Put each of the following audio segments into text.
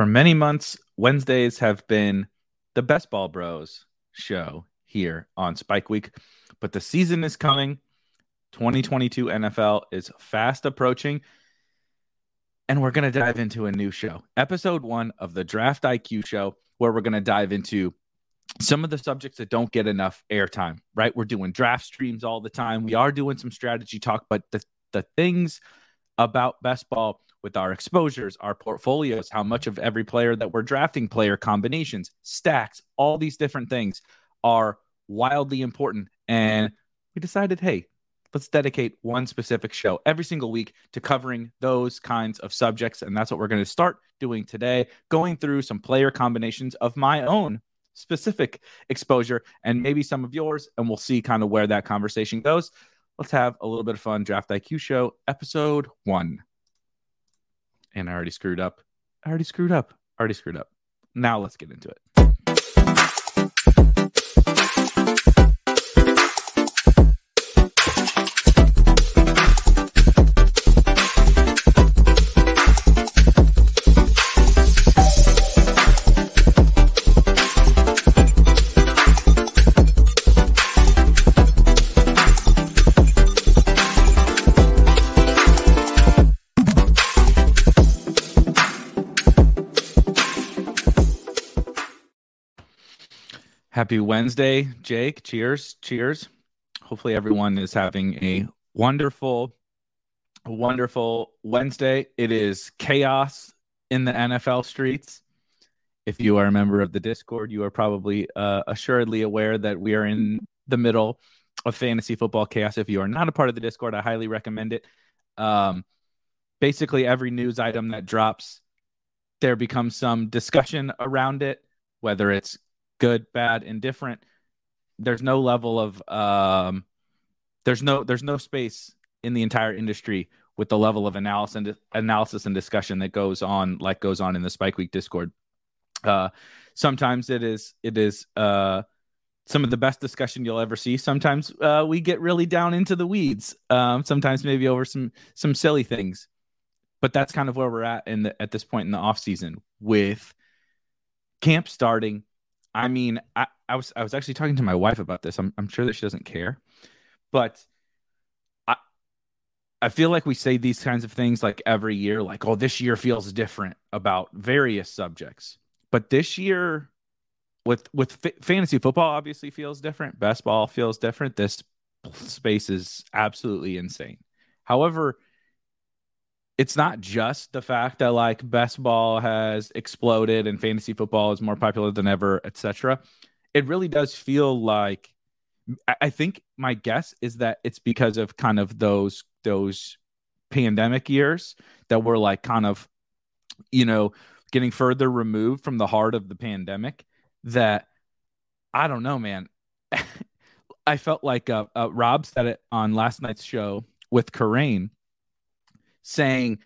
For many months, Wednesdays have been the Best Ball Bros show here on Spike Week, but the season is coming. 2022 NFL is fast approaching, and we're going to dive into a new show, episode one of the Draft IQ show, where we're going to dive into some of the subjects that don't get enough airtime, right? We're doing draft streams all the time. We are doing some strategy talk, but the, the things about best ball with our exposures, our portfolios, how much of every player that we're drafting, player combinations, stacks, all these different things are wildly important. And we decided, hey, let's dedicate one specific show every single week to covering those kinds of subjects. And that's what we're going to start doing today, going through some player combinations of my own specific exposure and maybe some of yours. And we'll see kind of where that conversation goes. Let's have a little bit of fun. Draft IQ Show, episode one. And I already screwed up. I already screwed up. Already screwed up. Now let's get into it. Happy Wednesday, Jake. Cheers. Cheers. Hopefully, everyone is having a wonderful, wonderful Wednesday. It is chaos in the NFL streets. If you are a member of the Discord, you are probably uh, assuredly aware that we are in the middle of fantasy football chaos. If you are not a part of the Discord, I highly recommend it. Um, basically, every news item that drops, there becomes some discussion around it, whether it's good, bad, indifferent. There's no level of um, there's no there's no space in the entire industry with the level of analysis and analysis and discussion that goes on like goes on in the Spike Week Discord. Uh, sometimes it is it is uh, some of the best discussion you'll ever see. Sometimes uh, we get really down into the weeds. Um, sometimes maybe over some some silly things, but that's kind of where we're at in the, at this point in the off season with camp starting I mean, I, I was I was actually talking to my wife about this. I'm I'm sure that she doesn't care, but I I feel like we say these kinds of things like every year, like oh, this year feels different about various subjects, but this year with with f- fantasy football obviously feels different. Best ball feels different. This space is absolutely insane. However, it's not just the fact that like best ball has exploded and fantasy football is more popular than ever, etc. It really does feel like I think my guess is that it's because of kind of those those pandemic years that were like kind of you know getting further removed from the heart of the pandemic that I don't know, man. I felt like uh, uh, Rob said it on last night's show with Corain saying,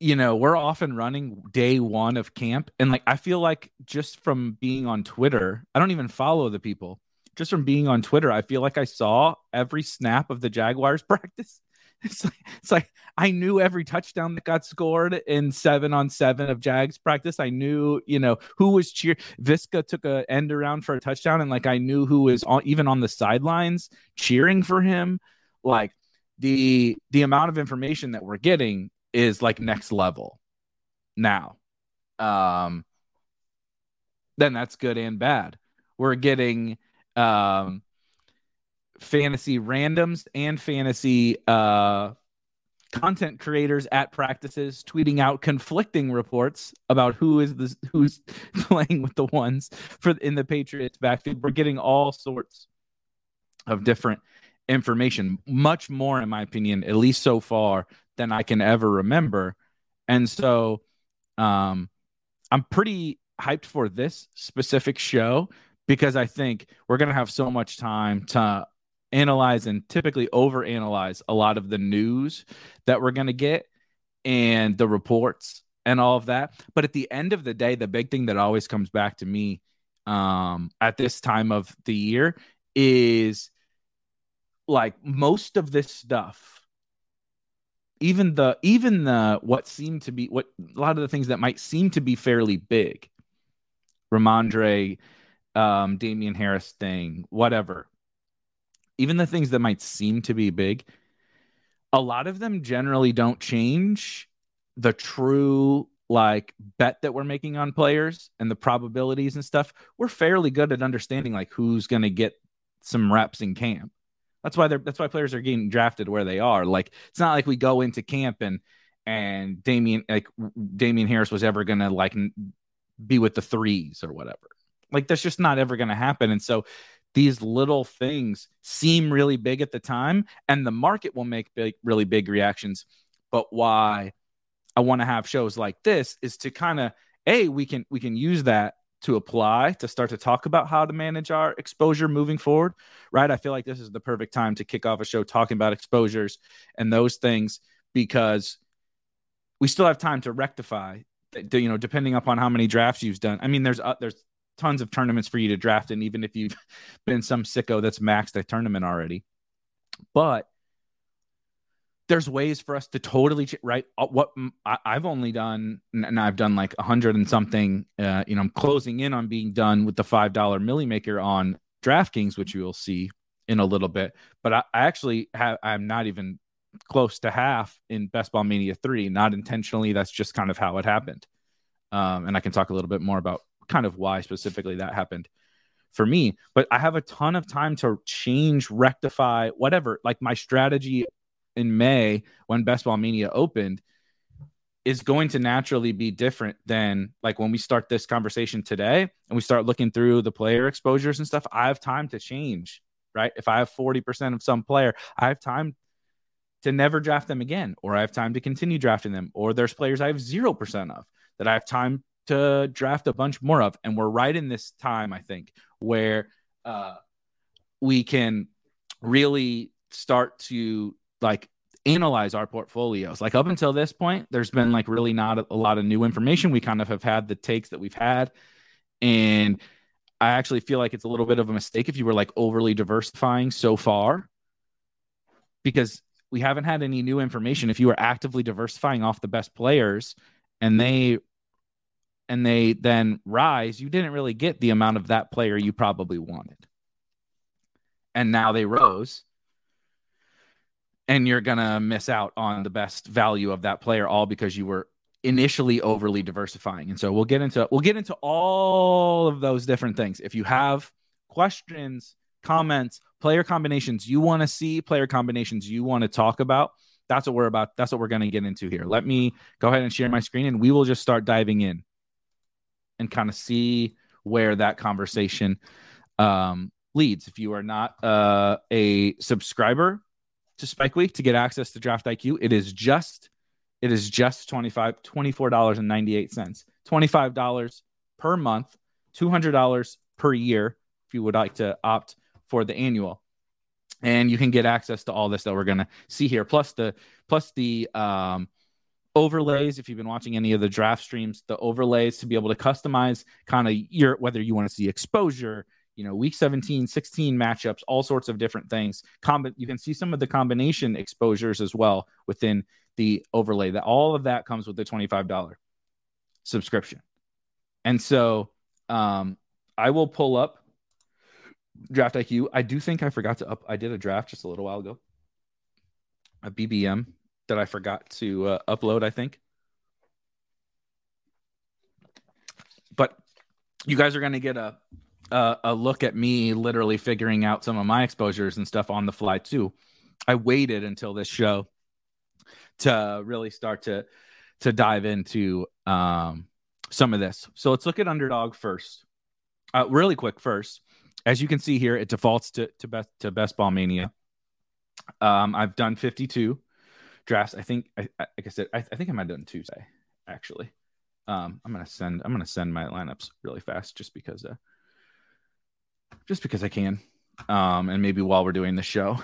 you know, we're off and running day one of camp. And like, I feel like just from being on Twitter, I don't even follow the people. Just from being on Twitter, I feel like I saw every snap of the Jaguars practice. It's like, it's like I knew every touchdown that got scored in seven on seven of Jags practice. I knew, you know, who was cheer. Visca took a end around for a touchdown, and like I knew who was on, even on the sidelines cheering for him. Like the the amount of information that we're getting is like next level now um then that's good and bad we're getting um fantasy randoms and fantasy uh content creators at practices tweeting out conflicting reports about who is the who's playing with the ones for in the Patriots backfield. We're getting all sorts of different information, much more, in my opinion, at least so far, than I can ever remember. And so um, I'm pretty hyped for this specific show because I think we're going to have so much time to analyze and typically overanalyze a lot of the news that we're going to get and the reports and all of that. But at the end of the day, the big thing that always comes back to me um, at this time of the year is like most of this stuff even the even the what seemed to be what a lot of the things that might seem to be fairly big, Rhamondre um, Damien Harris thing, whatever. Even the things that might seem to be big, a lot of them generally don't change the true like bet that we're making on players and the probabilities and stuff. We're fairly good at understanding like who's going to get some reps in camp. That's why they're that's why players are getting drafted where they are. Like it's not like we go into camp and and Damien like Damien Harris was ever gonna like be with the threes or whatever. Like that's just not ever gonna happen. And so these little things seem really big at the time, and the market will make big, really big reactions. But why I want to have shows like this is to kind of a we can we can use that to apply to start to talk about how to manage our exposure moving forward, right? I feel like this is the perfect time to kick off a show talking about exposures and those things because we still have time to rectify. You know, depending upon how many drafts you've done. I mean, there's uh, there's tons of tournaments for you to draft in, even if you've been some sicko that's maxed a tournament already. But there's ways for us to totally right? Uh, what I, have only done and i've done like a hundred and something uh, you know i'm closing in on being done with the five dollar Milly Maker on draftkings which you will see in a little bit. But I, I, actually have i'm not even close to half in best ball mania 3 not intentionally that's just kind of how it happened. Um, and i can talk a little bit more about kind of why specifically that happened for me. But i have a ton of time to change rectify whatever like my strategy in May when Best Ball Mania opened is going to naturally be different than like when we start this conversation today and we start looking through the player exposures and stuff. I have time to change, right? If I have 40% of some player, I have time to never draft them again, or I have time to continue drafting them, or there's players I have 0% of that I have time to draft a bunch more of. And we're right in this time, I think, where uh, we can really start to like analyze our portfolios. Like up until this point, there's been like really not a, lot of new information. We kind of have had the takes that we've had. And I actually feel like it's a little bit of a mistake if you were like overly diversifying so far because we haven't had any new information. If you were actively diversifying off the best players and they and they then rise, you didn't really get the amount of that player you probably wanted. And now they rose and you're gonna miss out on the best value of that player all because you were initially overly diversifying. And so we'll get into we'll get into all of those different things. If you have questions comments player combinations you want to see player combinations you want to talk about that's what we're about that's what we're going to get into here. Let me go ahead and share my screen and we will just start diving in and kind of see where that conversation um, leads. If you are not uh, a subscriber to Spike Week to get access to Draft IQ. It is just it is just 25 $24.98. $25 per month, $200 per year if you would like to opt for the annual. And you can get access to all this that we're going to see here plus the plus the um overlays if you've been watching any of the draft streams the overlays to be able to customize kind of your whether you want to see exposure you know, week 17, 16 matchups, all sorts of different things. Comb- you can see some of the combination exposures as well within the overlay. That all of that comes with the $25 subscription. And so um, I will pull up Draft IQ. I do think I forgot to up. I did a draft just a little while ago, a BBM that I forgot to uh, upload. I think, but you guys are going to get a a look at me literally figuring out some of my exposures and stuff on the fly too. I waited until this show to really start to to dive into um, some of this. So let's look at underdog first. Uh, really quick first. As you can see here, it defaults to to best to best ball mania. Um, I've done 52 drafts. I think, I, like I said, I, I think I might have done Tuesday actually. Um, I'm gonna send I'm gonna send my lineups really fast just because uh, just because I can. Um, and maybe while we're doing the show,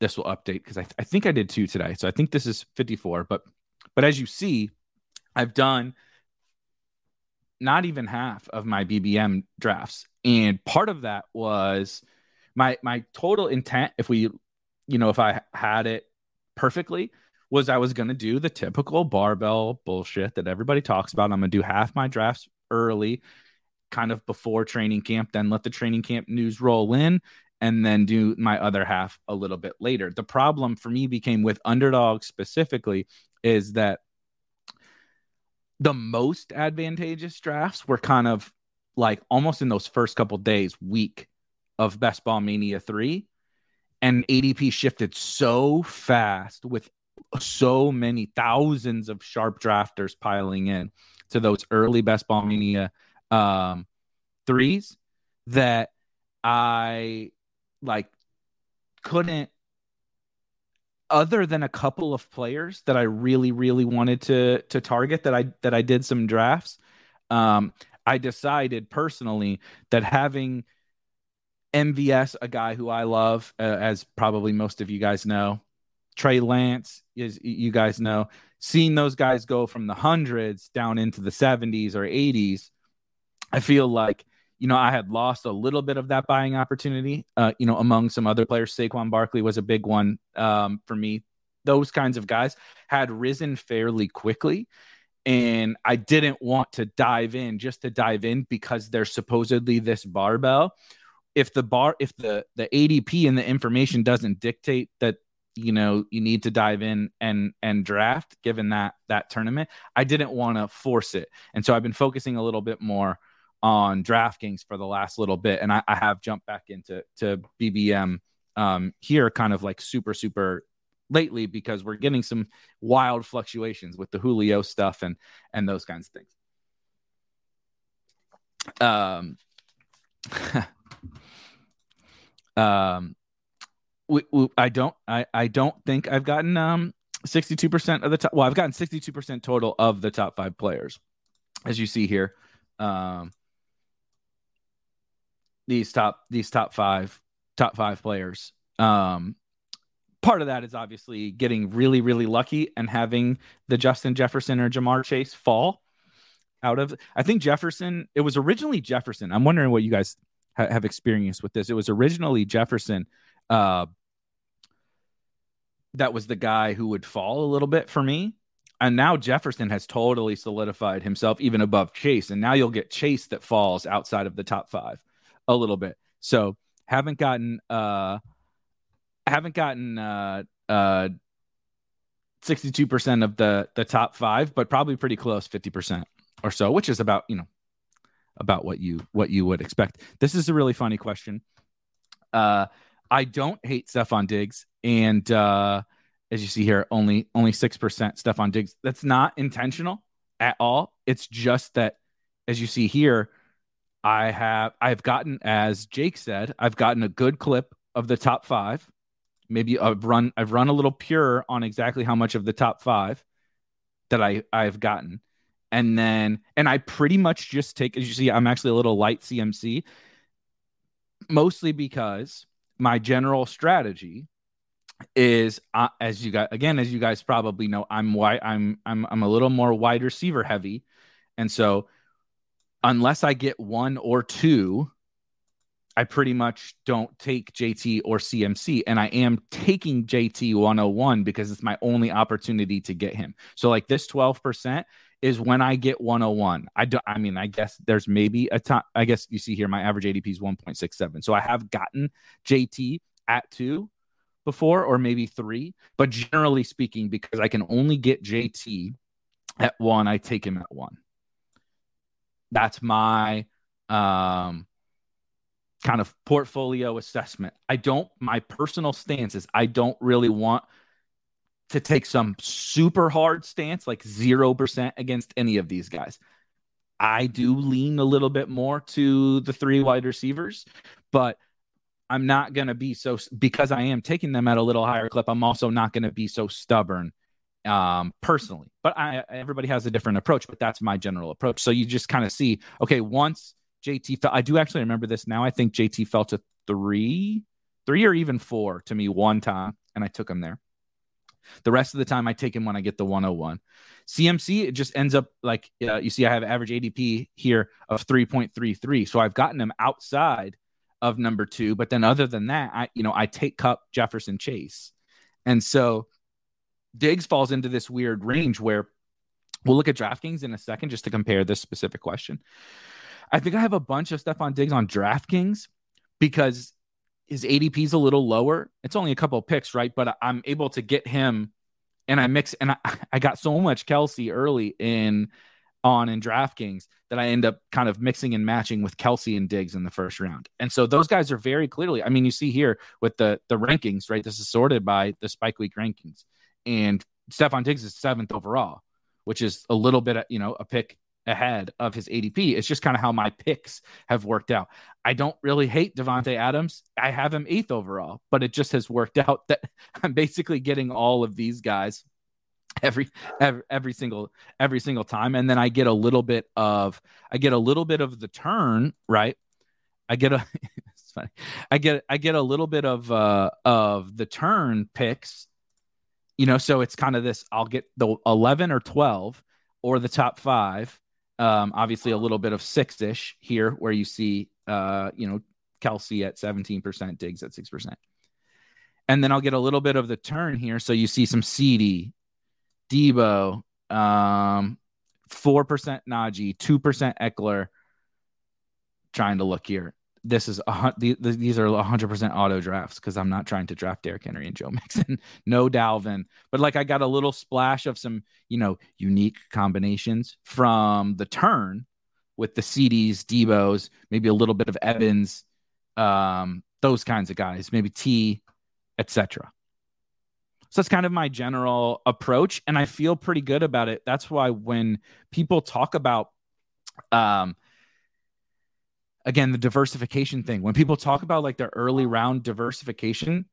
this will update because I, th- I think I did two today. So I think this is 54. But but as you see, I've done not even half of my BBM drafts. And part of that was my my total intent, if we, you know, if I had it perfectly, was I was to do the typical barbell bullshit that everybody talks about. I'm to do half my drafts early, kind of before training camp, then let the training camp news roll in, and then do my other half a little bit later. The problem for me became with underdog specifically is that the most advantageous drafts were kind of like almost in those first couple days, week of Best Ball Mania 3. And ADP shifted so fast with so many thousands of sharp drafters piling in to those early Best Ball Mania um, threes that I like couldn't other than a couple of players that I really really wanted to to target that I that I did some drafts um I decided personally that having MVS a guy who I love uh, as probably most of you guys know Trey Lance is you guys know seeing those guys go from the hundreds down into the 70s or 80s I feel like you know, I had lost a little bit of that buying opportunity, uh, you know, among some other players. Saquon Barkley was a big one um, for me. Those kinds of guys had risen fairly quickly. And I didn't want to dive in just to dive in because there's supposedly this barbell. If the bar, if the the ADP and the information doesn't dictate that you know you need to dive in and and draft given that that tournament i didn't want to force it and so i've been focusing a little bit more on DraftKings for the last little bit, and I, I have jumped back into to BBM um, here, kind of like super super lately because we're getting some wild fluctuations with the Julio stuff and and those kinds of things. Um, um, I don't I I don't think I've gotten um 62% of the top well I've gotten 62% total of the top 5 players as you see here. Um these top these top five top five players. Um, part of that is obviously getting really really lucky and having the Justin Jefferson or Ja'Marr Chase fall out of. I think Jefferson. It was originally Jefferson. I'm wondering what you guys ha- have experienced with this. It was originally Jefferson. Uh, that was the guy who would fall a little bit for me. And now Jefferson has totally solidified himself even above Chase. And now you'll get Chase that falls outside of the top five a little bit. So haven't gotten uh haven't gotten uh uh 62% of the the top 5 but probably pretty close 50% or so which is about you know about what you what you would expect. This is a really funny question. Uh i don't hate Stefon Diggs and uh as you see here only only 6% Stefon Diggs that's not intentional at all. It's just that as you see here I have I've gotten, as Jake said, I've gotten a good clip of the top five. Maybe I've run I've run a little pure on exactly how much of the top five that I I've gotten. And then and I pretty much just take as you see, I'm actually a little light CMC, mostly because my general strategy is uh, as you guys again as you guys probably know i'm wide i'm i'm i'm a little more wide receiver heavy and so unless I get one or two, I pretty much don't take JT or CMC. And I am taking JT 101 because it's my only opportunity to get him. So, like this 12% is when I get 101. I don't, I mean, I guess there's maybe a time, I guess you see here my average ADP is 1.67. So I have gotten JT at two before or maybe three. But generally speaking, because I can only get JT at one, I take him at one. That's my um, kind of portfolio assessment. I don't, my personal stance is I don't really want to take some super hard stance, like 0% against any of these guys. I do lean a little bit more to the three wide receivers, but I'm not going to be so, because I am taking them at a little higher clip, I'm also not going to be so stubborn um, personally. But I, everybody has a different approach, but that's my general approach. So you just kind of see, okay, once JT fell, I do actually remember this now. I think JT fell to three, three or even four to me one time, and I took him there. The rest of the time, I take him when I get the 101. CMC, it just ends up like uh, you see, I have average ADP here of 3.33. So I've gotten him outside of number two. But then, other than that, I, you know, I take Kupp, Jefferson, Chase. And so Diggs falls into this weird range where we'll look at DraftKings in a second just to compare this specific question. I think I have a bunch of stuff on Diggs on DraftKings because his ADP is a little lower. It's only a couple picks, right? But I'm able to get him and I mix and I, I got so much Kelce early in on in DraftKings that I end up kind of mixing and matching with Kelce and Diggs in the first round. And so those guys are very clearly, I mean, you see here with the the rankings, right? This is sorted by the Spike Week rankings. And Stefon Diggs is seventh overall, which is a little bit, you know, a pick ahead of his ADP. It's just kind of how my picks have worked out. I don't really hate Davante Adams. I have him eighth overall, but it just has worked out that I'm basically getting all of these guys every every every single every single time and then I get a little bit of I get a little bit of the turn, right? I get a it's funny. I get I get a little bit of uh of the turn picks. You know, so it's kind of this I'll get the 11 or 12 or the top 5 um, obviously, a little bit of six ish here, where you see, uh, you know, Kelce at 17%, Diggs at 6%. And then I'll get a little bit of the turn here. So you see some CD, Deebo, um, 4% Najee, 2% Ekeler. Trying to look here this is a these are 100% auto drafts because I'm not trying to draft Derrick Henry and Joe Mixon. no Dalvin, but like I got a little splash of some, you know, unique combinations from the turn with the CDs, Deebos, maybe a little bit of Evans, um, those kinds of guys, maybe T, etc. So that's kind of my general approach, and I feel pretty good about it. That's why when people talk about um, again the diversification thing. When people talk about like the early round diversification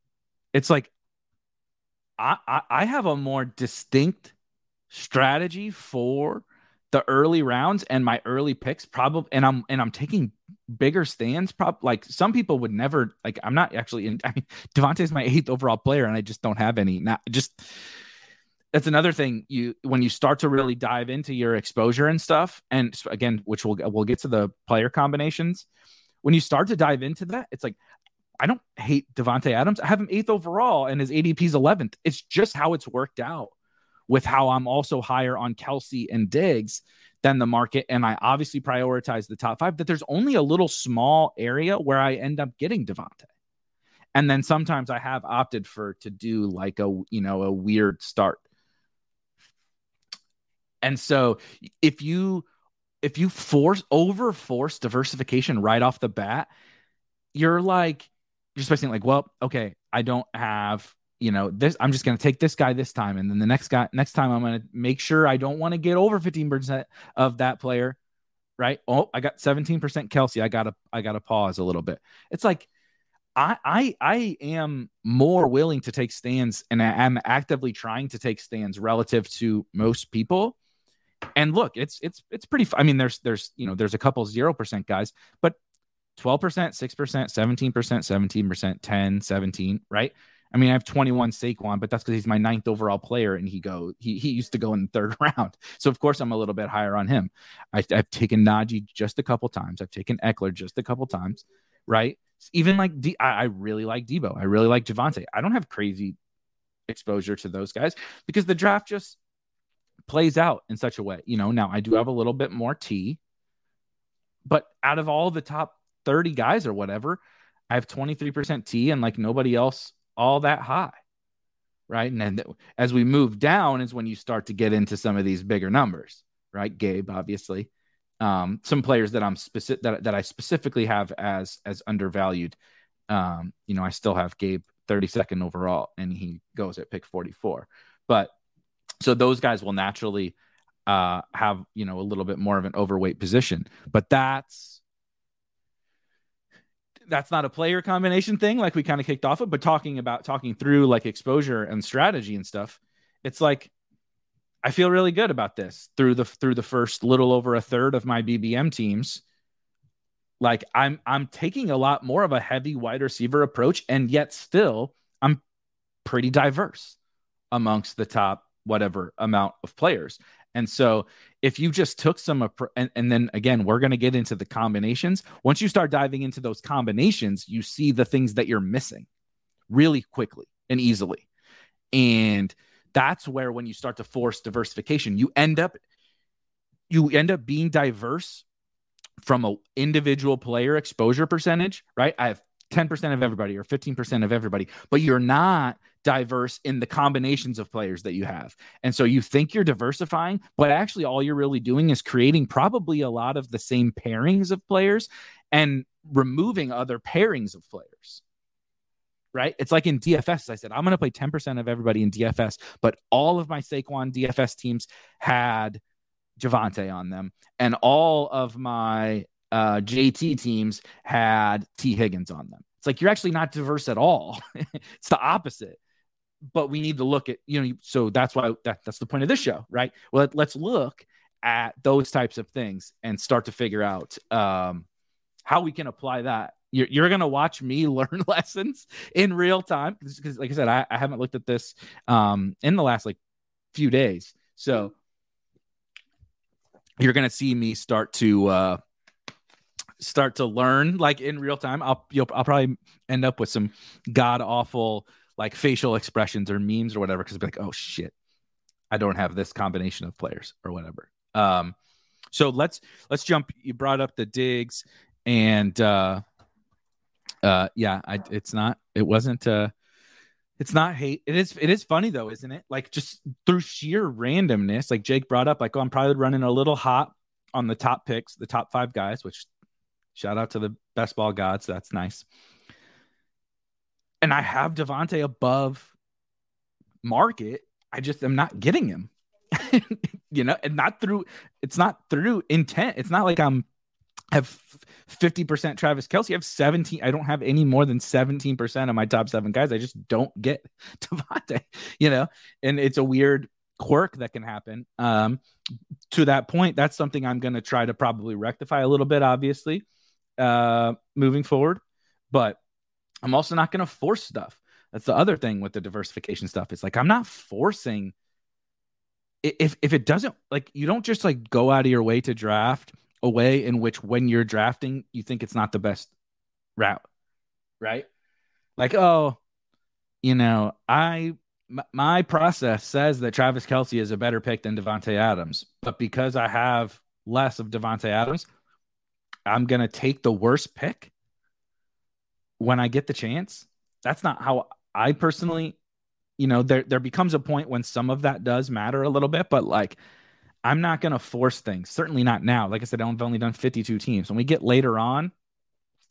it's like I, I, I have a more distinct strategy for the early rounds and my early picks probably and i'm and i'm taking bigger stands prop like some people would never like i'm not actually in i mean Davante's my eighth overall player and i just don't have any. Not just that's another thing you when you start to really dive into your exposure and stuff and again which we'll we'll get to the player combinations when you start to dive into that it's like I don't hate Davante Adams. I have him eighth overall and his ADP's 11th. It's just how it's worked out with how I'm also higher on Kelce and Diggs than the market. And I obviously prioritize the top five, that there's only a little small area where I end up getting Davante And then sometimes I have opted for to do like a, you know, a weird start and so if you if you force over force diversification right off the bat, you're like you're basically like, well, okay, I don't have you know this i'm just going to take this guy this time and then the next guy next time i'm going to make sure i don't want to get over 15% of that player right? Oh i got 17% Kelce. I gotta i gotta pause a little bit. It's like I, I I am more willing to take stands and I'm actively trying to take stands relative to most people and look, it's it's it's pretty. I mean, there's there's you know there's a couple zero percent guys, but 12%, 6%, 17%, 17%, 10, 17, right? I mean, I have 21 Saquon, but that's because he's my ninth overall player, and he go he he used to go in the third round. So of course I'm a little bit higher on him. I, have taken Najee just a couple times. I've taken Ekeler just a couple times, right? Even like D, I, I really like Deebo. I really like Javonte. I don't have crazy exposure to those guys because the draft just plays out in such a way. You know, now I do have a little bit more T, but out of all the top 30 guys or whatever, I have 23% T and like nobody else all that high. Right. And then as we move down is when you start to get into some of these bigger numbers, right? Gabe, obviously. Um, some players that I'm specific that, that I specifically have as as undervalued. Um, you know, I still have Gabe 32nd overall and he goes at pick 44. But so those guys will naturally uh, have you know a little bit more of an overweight position, but that's that's not a player combination thing like we kind of kicked off of, but talking about talking through like exposure and strategy and stuff, it's like I feel really good about this through the through the first little over a third of my BBM teams. Like I'm I'm taking a lot more of a heavy wide receiver approach, and yet still I'm pretty diverse amongst the top whatever amount of players. And so if you just took some, and, and then again, we're going to get into the combinations. Once you start diving into those combinations, you see the things that you're missing really quickly and easily. And that's where when you start to force diversification, you end up you end up being diverse from a individual player exposure percentage, right? I have 10% of everybody or 15% of everybody, but you're not diverse in the combinations of players that you have. And so you think you're diversifying, but actually all you're really doing is creating probably a lot of the same pairings of players and removing other pairings of players. Right? It's like in DFS, I said, I'm going to play 10% of everybody in DFS, but all of my Saquon DFS teams had Javonte on them, and all of my uh, JT teams had Tee Higgins on them. It's like you're actually not diverse at all. it's the opposite. But we need to look at, you know, so that's why that, that's the point of this show, right? Well, let, us look at those types of things and start to figure out um, how we can apply that. You're, you're going to watch me learn lessons in real time because, like I said, I, I haven't looked at this um, in the last like few days. So you're going to see me start to uh, start to learn like in real time. I'll you'll, I'll probably end up with some god awful like facial expressions or memes or whatever because be like, oh shit, I don't have this combination of players or whatever. Um, so let's let's jump. You brought up the Diggs and uh, uh, yeah, I, it's not. It wasn't. Uh, it's not hate. It is. It is funny though, isn't it? Like just through sheer randomness, like Jake brought up, like oh, I'm probably running a little hot on the top picks, the top five guys. Which shout out to the best ball gods. That's nice. And I have Davante above market. I just am not getting him. you know, and not through. It's not through intent. It's not like I'm have 50% Travis Kelce. I have 17. I don't have any more than 17% of my top seven guys. I just don't get Davante, you know, and it's a weird quirk that can happen. Um, to that point, that's something I'm going to try to probably rectify a little bit, obviously, uh, moving forward. But I'm also not going to force stuff. That's the other thing with the diversification stuff. It's like I'm not forcing. If if it doesn't like you don't just like go out of your way to draft a way in which when you're drafting, you think it's not the best route, right? Like, oh, you know, I my process says that Travis Kelce is a better pick than Davante Adams, but because I have less of Davante Adams, I'm gonna take the worst pick when I get the chance. That's not how I personally, you know, there there becomes a point when some of that does matter a little bit, but like I'm not going to force things. Certainly not now. Like I said, I've only done 52 teams. When we get later on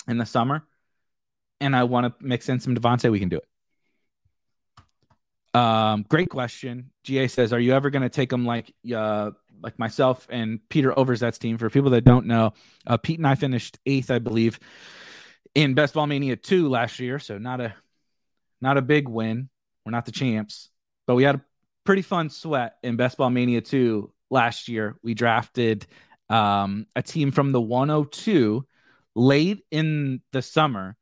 in the summer, and I want to mix in some Davante, we can do it. Um, great question. GA says, "Are you ever going to take them like uh, like myself and Peter Overzet's team?" For people that don't know, uh, Pete and I finished eighth, I believe, in Best Ball Mania two last year. So not a not a big win. We're not the champs, but we had a pretty fun sweat in Best Ball Mania two last year. We drafted um, a team from the 102 late in the summer.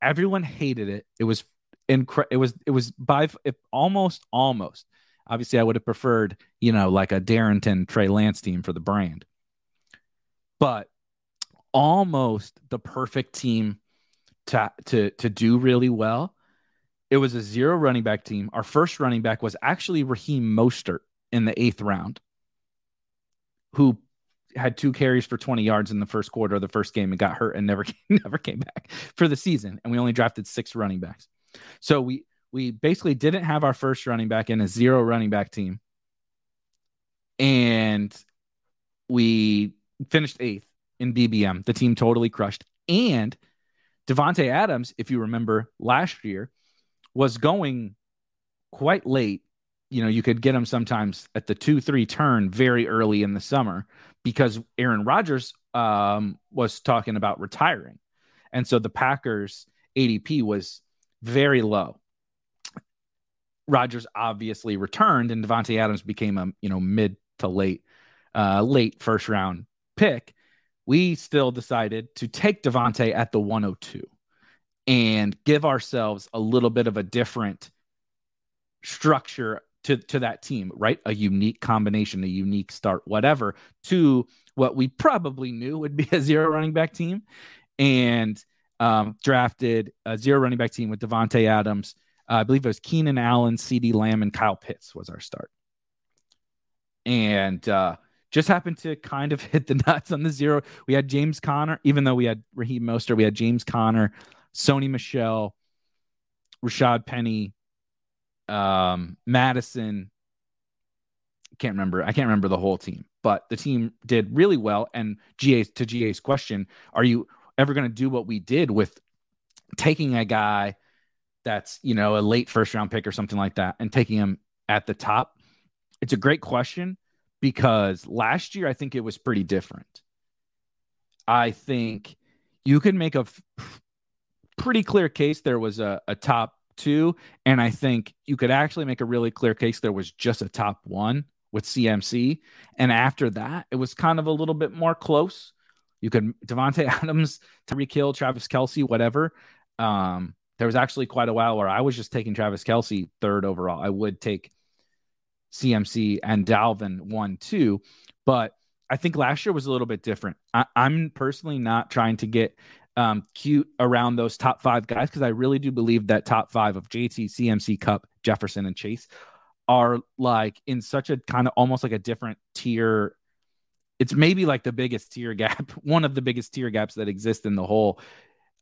Everyone hated it. It was incredible. It was it was by almost almost. Obviously, I would have preferred you know like a Darrington Trey Lance team for the brand, but almost the perfect team to to to do really well. It was a zero running back team. Our first running back was actually Raheem Mostert in the eighth round who had two carries for 20 yards in the first quarter of the first game and got hurt and never never came back for the season. And we only drafted six running backs. So we we basically didn't have our first running back in a zero running back team. And we finished eighth in bbm the team totally crushed. And davante adams if you remember last year was going quite late you know, you could get him sometimes at the two, three turn very early in the summer because Aaron Rodgers um, was talking about retiring. And so the Packers ADP was very low. Rodgers obviously returned and Davante Adams became a, you know, mid to late, uh, late first round pick. We still decided to take Davante at the 102 and give ourselves a little bit of a different structure to to that team, right? A unique combination, a unique start, whatever, to what we probably knew would be a zero running back team, and um, drafted a zero running back team with Davante Adams, Uh, I believe it was Keenan Allen, CeeDee Lamb, and Kyle Pitts was our start. And uh, just happened to kind of hit the nuts on the zero. We had James Conner, even though we had Raheem Mostert, we had James Conner, Sony Michel, Rashaad Penny, um, Mattison. Can't remember. I can't remember the whole team, but the team did really well. And GA to GA's question, are you ever going to do what we did with taking a guy that's you know a late first round pick or something like that and taking him at the top? It's a great question because last year I think it was pretty different. I think you can make a f- pretty clear case there was a, a top two. And I think you could actually make a really clear case there was just a top one with CMC. And after that, it was kind of a little bit more close. You could Davante Adams, Tyreek Hill, Travis Kelce, whatever. Um, there was actually quite a while where I was just taking Travis Kelce third overall. I would take CMC and Dalvin one, two. But I think last year was a little bit different. I, am personally not trying to get um, cute around those top five guys because I really do believe that top five of JT, CMC, Kupp, Jefferson, and Chase are like in such a kind of almost like a different tier. It's maybe like the biggest tier gap, one of the biggest tier gaps that exist in the whole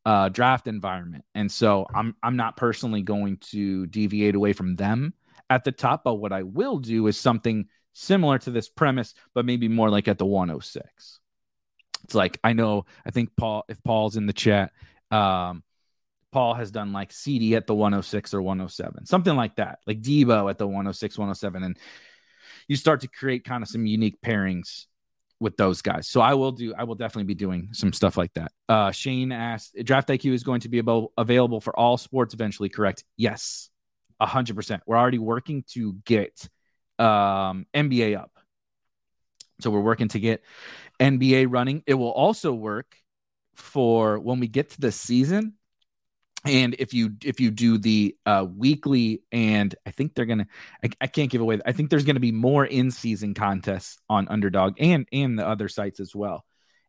uh, draft environment. And so I'm I'm not personally going to deviate away from them at the top, but what I will do is something similar to this premise, but maybe more like at the 106. It's like I know I think Paul if Paul's in the chat, um, Paul has done like CD at the 106 or 107, something like that, like Deebo at the 106, 107, and you start to create kind of some unique pairings with those guys. So I will do, I will definitely be doing some stuff like that. Uh, Shane asked, Draft IQ is going to be able, available for all sports eventually, correct? Yes, 100%. We're already working to get um, NBA up. So we're working to get NBA running. It will also work for when we get to the season. And if you if you do the uh, weekly, and I think they're gonna, I, I can't give away. I think there's gonna be more in season contests on Underdog and and the other sites as well,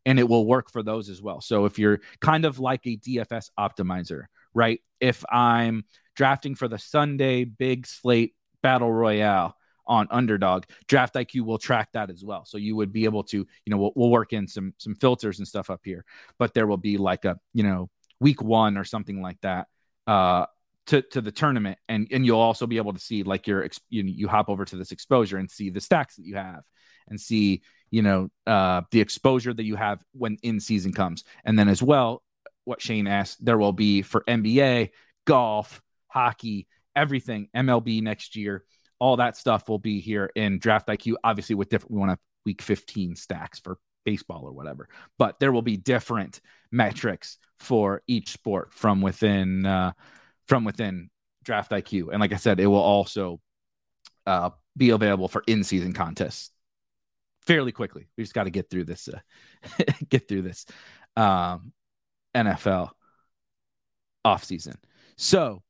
and it will work for those as well. So if you're kind of like a DFS optimizer, right? If I'm drafting for the Sunday big slate battle royale, on underdog draft iq will track that as well. So you would be able to you know we'll, we'll work in some some filters and stuff up here but there will be like a you know week one or something like that uh to, to the tournament. And and you'll also be able to see like your you, you hop over to this exposure and see the stacks that you have and see you know uh the exposure that you have when in season comes. And then as well what shane asked there will be for nba golf hockey everything mlb next year all that stuff will be here in Draft IQ. Obviously, with different, we want to week 15 stacks for baseball or whatever, but there will be different metrics for each sport from within uh, from within Draft IQ. And like I said, it will also uh, be available for in season contests fairly quickly. We just got to get through this, uh, get through this um, NFL offseason. So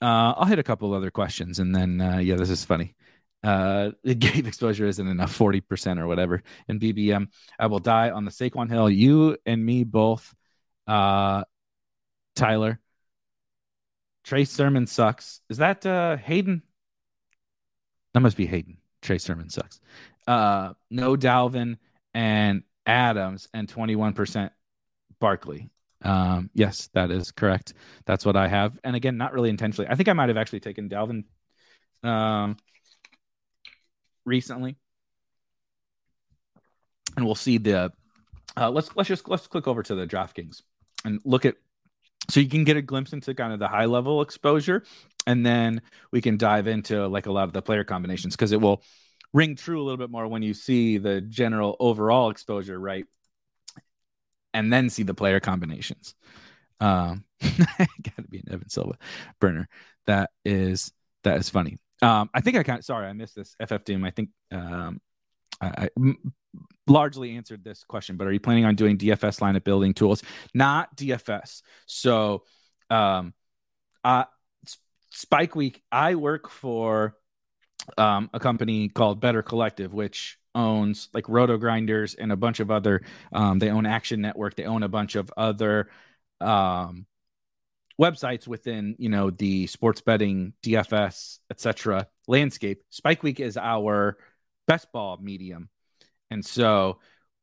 uh, I'll hit a couple other questions and then, uh, yeah, this is funny. Uh, the game exposure isn't enough, 40% or whatever in BBM. I will die on the Saquon Hill. You and me both. Uh, Tyler. Trey Sermon sucks. Is that uh, Hayden? That must be Hayden. Trey Sermon sucks. Uh, no Dalvin and Adams and 21% Barkley. Um, yes, that is correct. That's what I have. And again, not really intentionally. I think I might have actually taken Dalvin um, recently. And we'll see the uh, let's let's just let's click over to the DraftKings and look at so you can get a glimpse into kind of the high level exposure and then we can dive into like a lot of the player combinations because it will ring true a little bit more when you see the general overall exposure right and then see the player combinations. Um, got to be an Evan Silva burner. That is that is funny. Um, I think I kind of sorry I missed this FF Doom. I think um, I, I m- largely answered this question, but are you planning on doing DFS lineup building tools? Not DFS. So, um, uh, Spike Week. I work for um, a company called Better Collective, which owns like Roto Grinders and a bunch of other. Um, they own Action Network. They own a bunch of other um, websites within you know the sports betting dfs etc landscape spike week is our best ball medium and so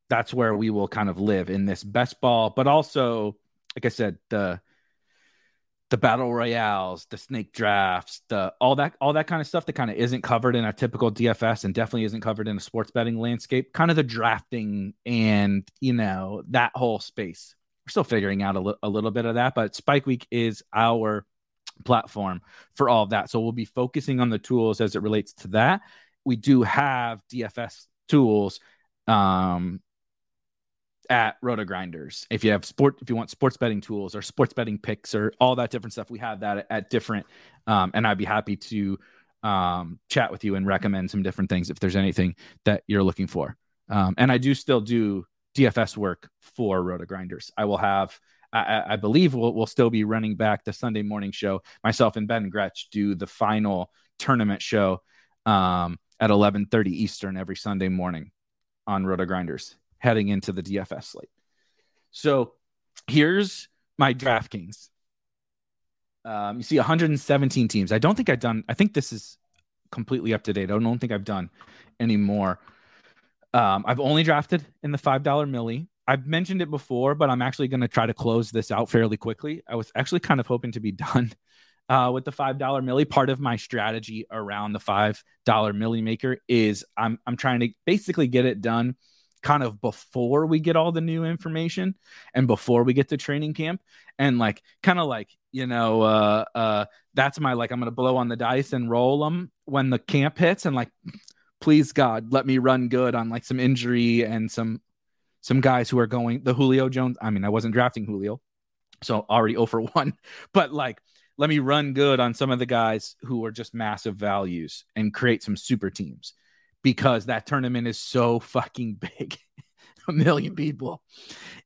that's where we will kind of live in this best ball but also like i said the the battle royales the snake drafts the all that all that kind of stuff that kind of isn't covered in a typical dfs and definitely isn't covered in a sports betting landscape kind of the drafting and you know that whole space we're still figuring out a, li- a little bit of that, but Spike Week is our platform for all of that. So we'll be focusing on the tools as it relates to that. We do have DFS tools um, at RotoGrinders. If you have sport, if you want sports betting tools or sports betting picks or all that different stuff, we have that at, different. Um, and I'd be happy to um, chat with you and recommend some different things if there's anything that you're looking for. Um, and I do still do DFS work for RotoGrinders. I will have, I, I believe, we'll, we'll still be running back the Sunday morning show. Myself and Ben Gretch do the final tournament show um, at 11:30 Eastern every Sunday morning on RotoGrinders, heading into the DFS slate. So here's my DraftKings. Um, you see 117 teams. I don't think I've done. I think this is completely up to date. I don't think I've done any more um, I've only drafted in the five dollar milli. I've mentioned it before, but I'm actually going to try to close this out fairly quickly. I was actually kind of hoping to be done uh, with the five dollar milli. Part of my strategy around the five dollar Milly Maker is I'm I'm trying to basically get it done kind of before we get all the new information and before we get to training camp and like kind of like you know uh uh that's my like i'm gonna blow on the dice and roll them when the camp hits and like please God, let me run good on like some injury and some some guys who are going the Julio Jones. I mean, I wasn't drafting Julio, so already over 1, but like let me run good on some of the guys who are just massive values and create some super teams because that tournament is so fucking big. a million people.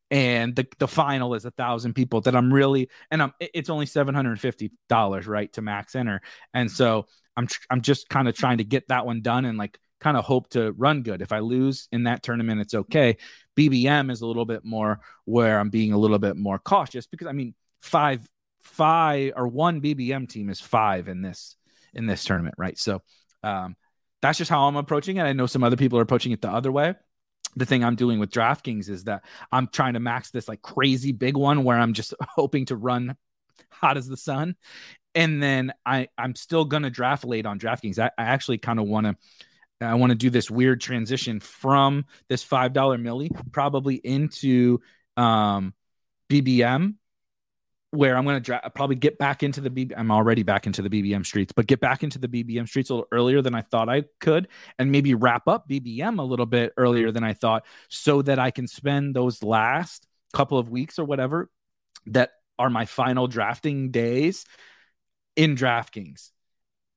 And the, the final is a thousand people that I'm really, and I'm, it's only $750, right. To max enter. And so I'm, I'm just kind of trying to get that one done and like kind of hope to run good. If I lose in that tournament, it's okay. BBM is a little bit more where I'm being a little bit more cautious because I mean, five, five or one BBM team is five in this in this tournament, right? So um, that's just how I'm approaching it. I know some other people are approaching it the other way. The thing I'm doing with DraftKings is that I'm trying to max this like crazy big one where I'm just hoping to run hot as the sun. And then I, I'm still gonna draft late on DraftKings. I, I actually kind of want to I want to do this weird transition from this five dollar milli probably into um, BBM, where I'm going to dra- probably get back into the BB. I'm already back into the BBM streets, but get back into the BBM streets a little earlier than I thought I could, and maybe wrap up BBM a little bit earlier than I thought, so that I can spend those last couple of weeks or whatever that are my final drafting days in DraftKings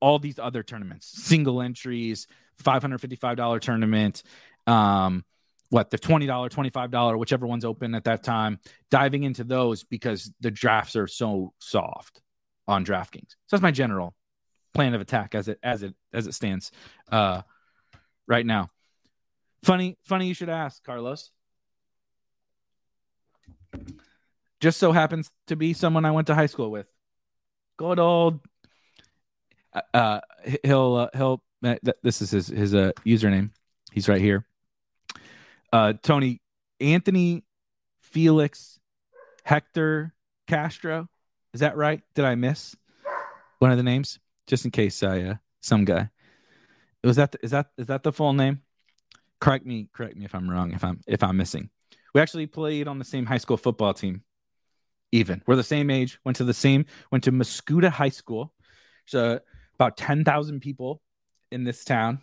all these other tournaments, single entries, $555 tournament, um, what the $20, $25, whichever one's open at that time, diving into those because the drafts are so soft on DraftKings. So that's my general plan of attack as it as it as it stands uh right now. Funny, funny you should ask, Carlos. Just so happens to be someone I went to high school with. Good old uh, uh he'll uh, he'll this is his his uh, username. He's right here. Uh, Tony Anthony Felix Hector Castro. Is that right? Did I miss one of the names? Just in case I uh, some guy. Was that the, is that is that the full name? Correct me correct me if I'm wrong if I'm if I'm missing. We actually played on the same high school football team. Even we're the same age. Went to the same went to Mascoutah High School. So about ten thousand people in this town,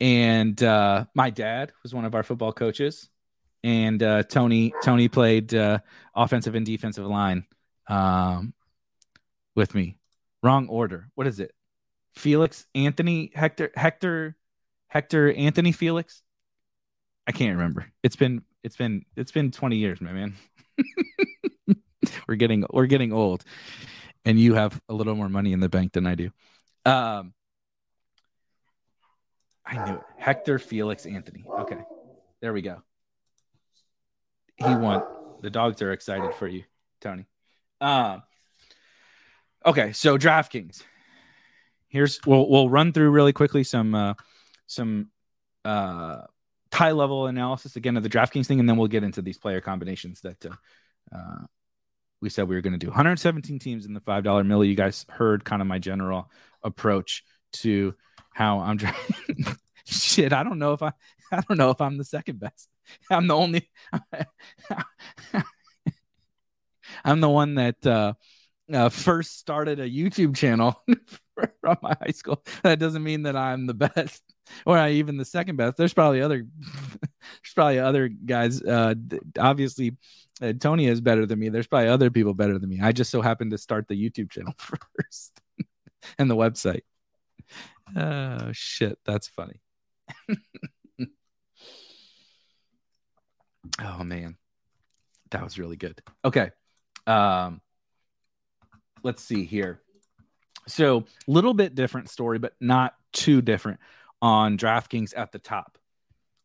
and uh, my dad was one of our football coaches, and uh, Tony Tony played uh, offensive and defensive line um, with me. Wrong order. What is it? Felix Anthony Hector Hector Hector Anthony Felix. I can't remember. It's been it's been it's been 20 years, my man. we're getting we're getting old. And you have a little more money in the bank than I do. Um I knew it. Hector Felix Anthony. Okay. There we go. He won. The dogs are excited for you, Tony. Um, Okay, so DraftKings. Here's we'll we'll run through really quickly some uh some uh high level analysis again of the DraftKings thing, and then we'll get into these player combinations that uh, uh we said we were going to do. 117 teams in the five dollar milli. You guys heard kind of my general approach to how I'm trying. Shit, I don't know if I I don't know if I'm the second best. I'm the only. I'm the one that uh, uh, first started a YouTube channel from my high school. That doesn't mean that I'm the best or even the second best. There's probably other, there's probably other guys. Uh, obviously, uh, Tony is better than me. There's probably other people better than me. I just so happened to start the YouTube channel first and the website. Oh shit, that's funny. oh man, that was really good. Okay, um, let's see here. So, little bit different story, but not too different on DraftKings at the top.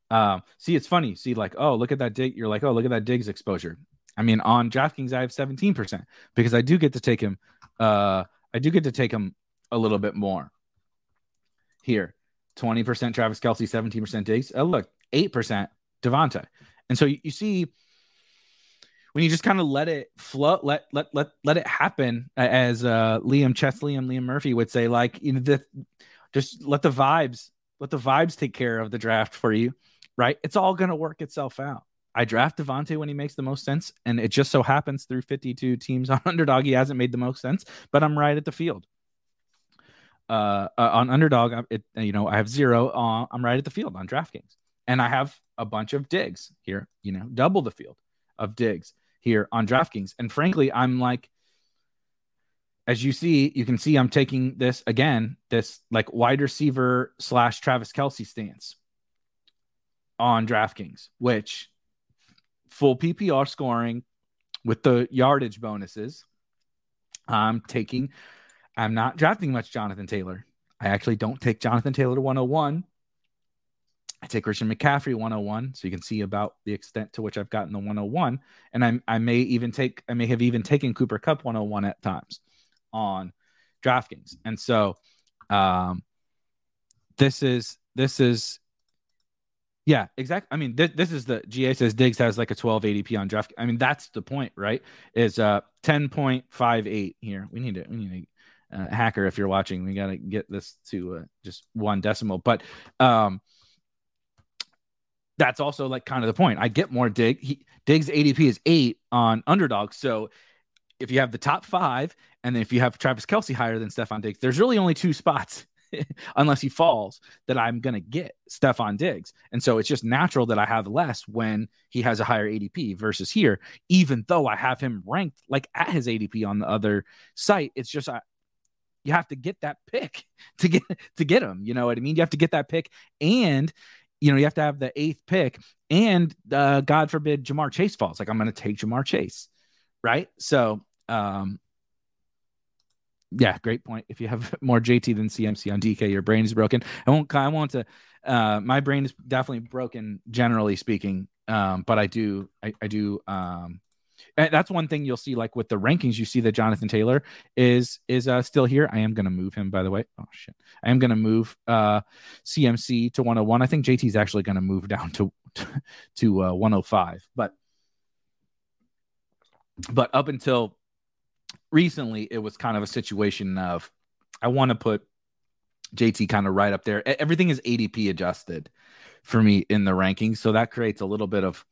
Um, see, it's funny. See, like, oh, look at that dig. You're like, oh, look at that Diggs exposure. I mean, on DraftKings, I have 17% because I do get to take him. Uh, I do get to take him a little bit more here. 20% Travis Kelce, 17% Diggs. Oh, look, 8% Davante. And so you, you see when you just kind of let it flow, let let let let it happen, as uh, Liam Chesley and Liam Murphy would say, like you know, the, just let the vibes, let the vibes take care of the draft for you, right? It's all gonna work itself out. I draft Davante when he makes the most sense, and it just so happens through 52 teams on underdog, he hasn't made the most sense, but I'm right at the field. Uh, uh on underdog, it you know I have zero. Uh, I'm right at the field on DraftKings, and I have a bunch of Diggs here. You know, double the field of Diggs here on DraftKings. And frankly, I'm like, as you see, you can see I'm taking this again, this like wide receiver slash Travis Kelce stance on DraftKings, which full PPR scoring with the yardage bonuses. I'm taking, I'm not drafting much Jonathan Taylor. I actually don't take Jonathan Taylor to 101 I take Christian McCaffrey 101, so you can see about the extent to which I've gotten the 101. And I, I may even take, I may have even taken Cooper Kupp 101 at times on DraftKings. And so, um, this is, this is, yeah, exactly. I mean, th- this is the GA says Diggs has like a 12 ADP on draft. I mean, that's the point, right? Is uh 10.58 here. We need to, we need to, uh, hacker if you're watching, we got to get this to uh, just one decimal. But, um, that's also like kind of the point. I get more dig. He, Diggs ADP is eight on underdog. So if you have the top five, and then if you have Travis Kelce higher than Stefon Diggs, there's really only two spots, unless he falls, that I'm gonna get Stefon Diggs. And so it's just natural that I have less when he has a higher ADP versus here, even though I have him ranked like at his ADP on the other site. It's just I, you have to get that pick to get to get him. You know what I mean? You have to get that pick and you know, you have to have the eighth pick, and uh, God forbid Ja'Marr Chase falls. Like I'm going to take Ja'Marr Chase, right? So, um, yeah, great point. If you have more JT than CMC on DK, your brain is broken. I won't. I want to. Uh, my brain is definitely broken, generally speaking. Um, but I do. I, I do. Um, that's one thing you'll see like with the rankings you see that jonathan taylor is is uh, still here. I am going to move him by the way. Oh shit. I am going to move uh cmc to 101 i think jt is actually going to move down to to uh, 105 but but up until recently it was kind of a situation of i want to put jt kind of right up there. Everything is adp adjusted for me in the rankings so that creates a little bit of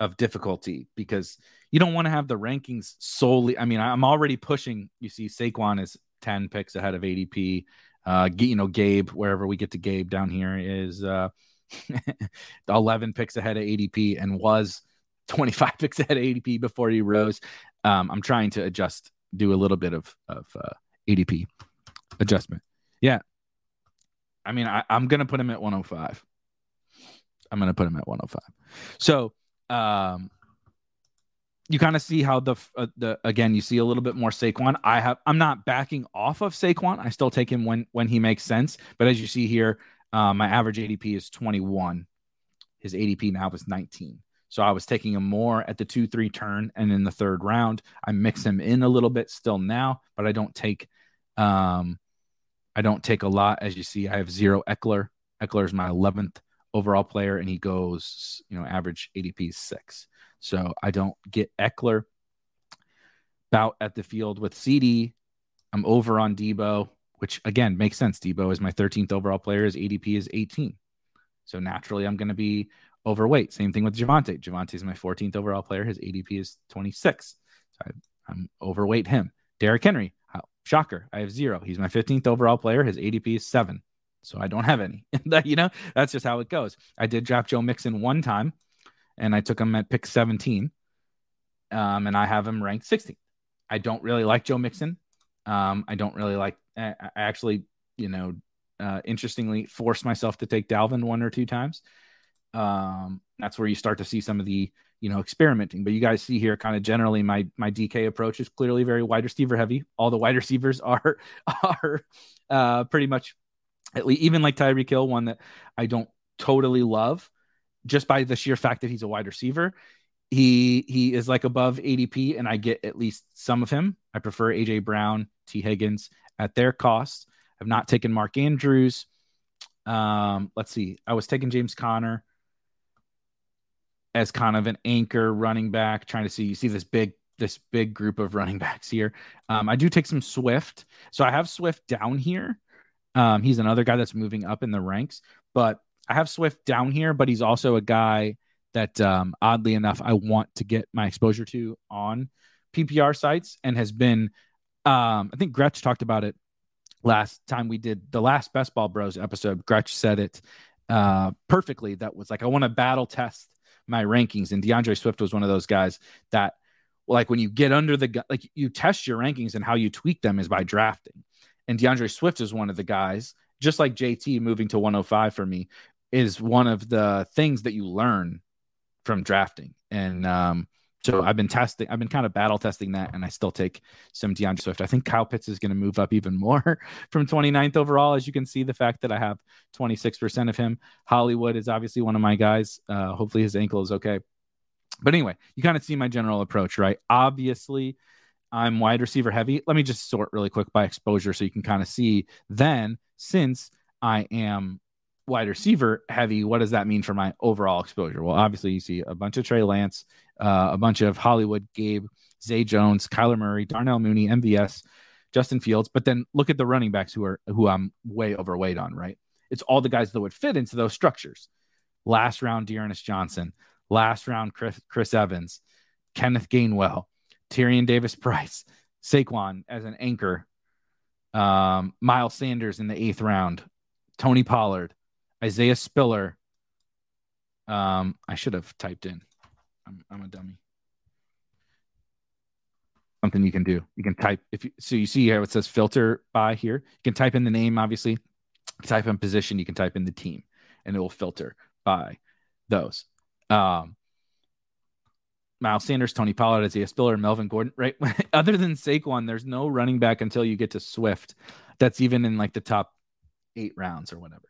of difficulty because you don't want to have the rankings solely. I mean, I'm already pushing. You see, Saquon is 10 picks ahead of ADP. Uh, you know, Gabe, wherever we get to Gabe down here, is uh, 11 picks ahead of ADP and was 25 picks ahead of ADP before he rose. Um, I'm trying to adjust, do a little bit of, of uh, ADP adjustment. Yeah. I mean, I, I'm going to put him at 105. I'm going to put him at 105. So, um, you kind of see how the uh, the again you see a little bit more Saquon. I have I'm not backing off of Saquon. I still take him when when he makes sense. But as you see here, uh, my average ADP is 21. His ADP now is 19. So I was taking him more at the two, three turn and in the third round. I mix him in a little bit still now, but I don't take um I don't take a lot. As you see, I have zero Ekeler. Ekeler is my 11th overall player, and he goes, you know, average ADP six. So I don't get Ekeler Bout at the field with CD. I'm over on Deebo, which again makes sense. Deebo is my 13th overall player. His ADP is 18. So naturally, I'm going to be overweight. Same thing with Javonte. Javonte is my 14th overall player. His ADP is 26. So I, am overweight him. Derrick Henry, shocker. I have zero. He's my 15th overall player. His ADP is seven. So I don't have any. you know, that's just how it goes. I did draft Joe Mixon one time and I took him at pick 17. Um, and I have him ranked 16th. I don't really like Joe Mixon. Um, I don't really like, I, I actually, you know, uh, interestingly forced myself to take Dalvin one or two times. Um, that's where you start to see some of the, you know, experimenting. But you guys see here, kind of generally, my my DK approach is clearly very wide receiver heavy. All the wide receivers are are uh, pretty much, at least even like Tyreek Hill, one that I don't totally love, just by the sheer fact that he's a wide receiver. He he is like above ADP, and I get at least some of him. I prefer AJ Brown, Tee Higgins at their cost. I've not taken Mark Andrews. Um, let's see. I was taking James Conner as kind of an anchor running back, trying to see you see this big this big group of running backs here. Um, I do take some Swift, so I have Swift down here. Um, he's another guy that's moving up in the ranks, but I have Swift down here, but he's also a guy that, um, oddly enough, I want to get my exposure to on PPR sites and has been. Um, I think Gretch talked about it last time we did the last Best Ball Bros episode. Gretch said it uh, perfectly. That was like, I want to battle test my rankings, and DeAndre Swift was one of those guys that, like, when you get under the like, you test your rankings and how you tweak them is by drafting. And DeAndre Swift is one of the guys, just like JT moving to 105 for me, is one of the things that you learn from drafting. And um, so I've been testing, I've been kind of battle testing that, and I still take some DeAndre Swift. I think Kyle Pitts is going to move up even more from 29th overall. As you can see, the fact that I have 26% of him. Hollywood is obviously one of my guys. Uh, hopefully his ankle is okay. But anyway, you kind of see my general approach, right? Obviously, I'm wide receiver heavy. Let me just sort really quick by exposure so you can kind of see then since I am wide receiver heavy, what does that mean for my overall exposure? Well, obviously, you see a bunch of Trey Lance, uh, a bunch of Hollywood, Gabe, Zay Jones, Kyler Murray, Darnell Mooney, MVS, Justin Fields. But then look at the running backs who are who I'm way overweight on. Right, it's all the guys that would fit into those structures. Last round, D'Ernest Johnson. Last round, Chris, Chris Evans, Kenneth Gainwell, Tyrion Davis Price, Saquon as an anchor, um, Miles Sanders in the eighth round, Tony Pollard, Isaiah Spiller. Um, I should have typed in. I'm, I'm a dummy. Something you can do. You can type if you so you see here it says filter by here. You can type in the name, obviously. Type in position. You can type in the team, and it will filter by those. Um, Miles Sanders, Tony Pollard, Isaiah Spiller, Melvin Gordon. Right. Other than Saquon, there's no running back until you get to Swift. That's even in like the top eight rounds or whatever.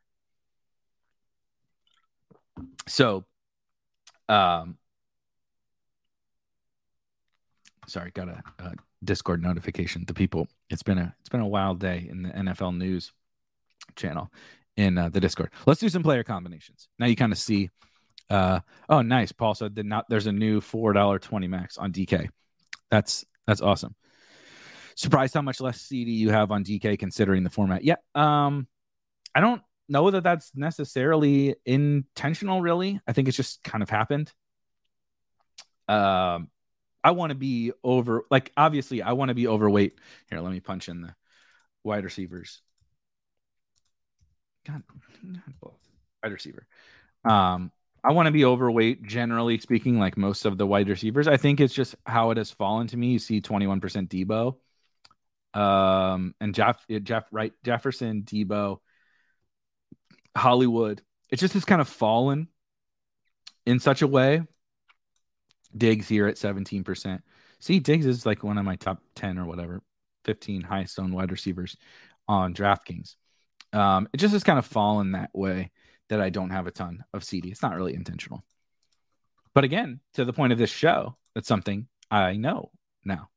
So, um, sorry, got a, a, Discord notification. The people, it's been a it's been a wild day in the NFL news channel in uh, the Discord. Let's do some player combinations. Now you kind of see. Uh, oh, nice. Paul said that not there's a new four dollar twenty max on DK. That's that's awesome. Surprised how much less CD you have on DK considering the format. Yeah. Um, I don't know that that's necessarily intentional, really. I think it's just kind of happened. Um, I want to be over, like, obviously, I want to be overweight. Here, let me punch in the wide receivers. God, wide receiver. Um, I want to be overweight, generally speaking, like most of the wide receivers. I think it's just how it has fallen to me. You see 21% Deebo. Um, and Jeff, Jeff, right, Jefferson, Deebo, Hollywood. It just has kind of fallen in such a way. Diggs here at 17%. See, Diggs is like one of my top 10 or whatever, 15 highest owned wide receivers on DraftKings. Um, it just has kind of fallen that way that I don't have a ton of CD. It's not really intentional. But again, to the point of this show, that's something I know now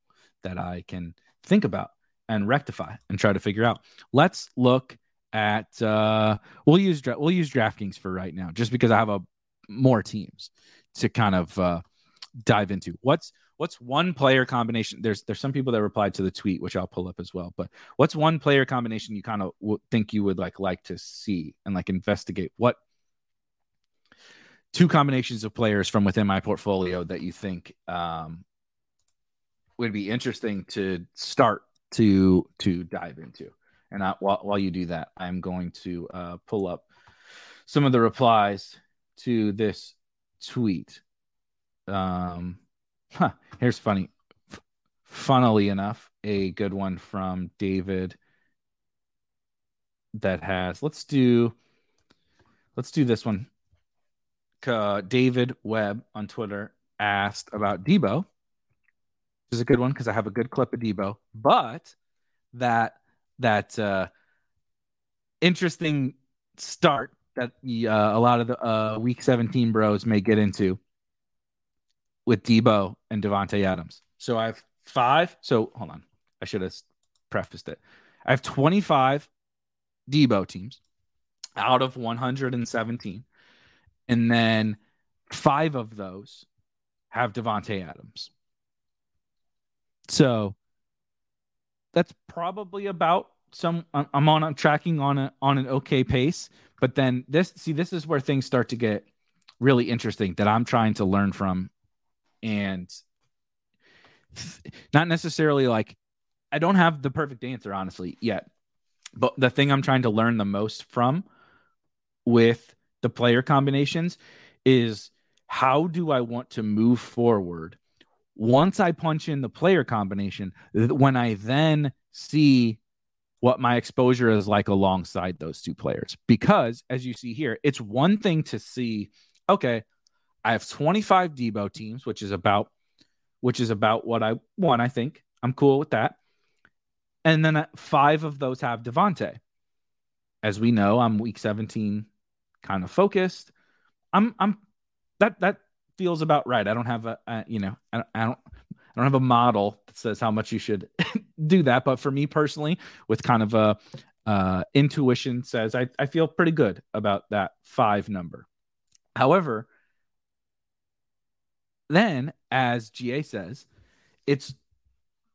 that I can think about and rectify and try to figure out. Let's look at uh we'll use we'll use DraftKings for right now just because I have a more teams to kind of uh dive into. What's what's one player combination? There's there's some people that replied to the tweet, which I'll pull up as well. But what's one player combination you kind of w- think you would like like to see and like investigate? What two combinations of players from within my portfolio that you think um, would be interesting to start to to dive into? And I, while while you do that, I'm going to uh, pull up some of the replies to this tweet. Um, huh, here's funny. F- funnily enough, a good one from David that has. Let's do. Let's do this one. Uh, David Webb on Twitter asked about Deebo, Which is a good one because I have a good clip of Deebo, but that that uh, interesting start that uh, a lot of the uh, Week 17 bros may get into with Deebo and Davante Adams. So I have five. So hold on, I should have prefaced it. I have 25 Deebo teams out of 117, and then five of those have Davante Adams. So that's probably about some I'm on I'm tracking on a on an okay pace. But then this see this is where things start to get really interesting that I'm trying to learn from and not necessarily like I don't have the perfect answer honestly yet. But the thing I'm trying to learn the most from with the player combinations is how do I want to move forward once I punch in the player combination, when I then see what my exposure is like alongside those two players. Because as you see here, it's one thing to see, okay, I have 25 Deebo teams, which is about which is about what I want, I think. I'm cool with that. And then uh, five of those have Davante. As we know, I'm week 17 kind of focused. I'm I'm that that feels about right. I don't have a, a you know, I, I don't I don't have a model that says how much you should do that, but for me personally, with kind of a uh, intuition says I, I feel pretty good about that five number. However, then as GA says, it's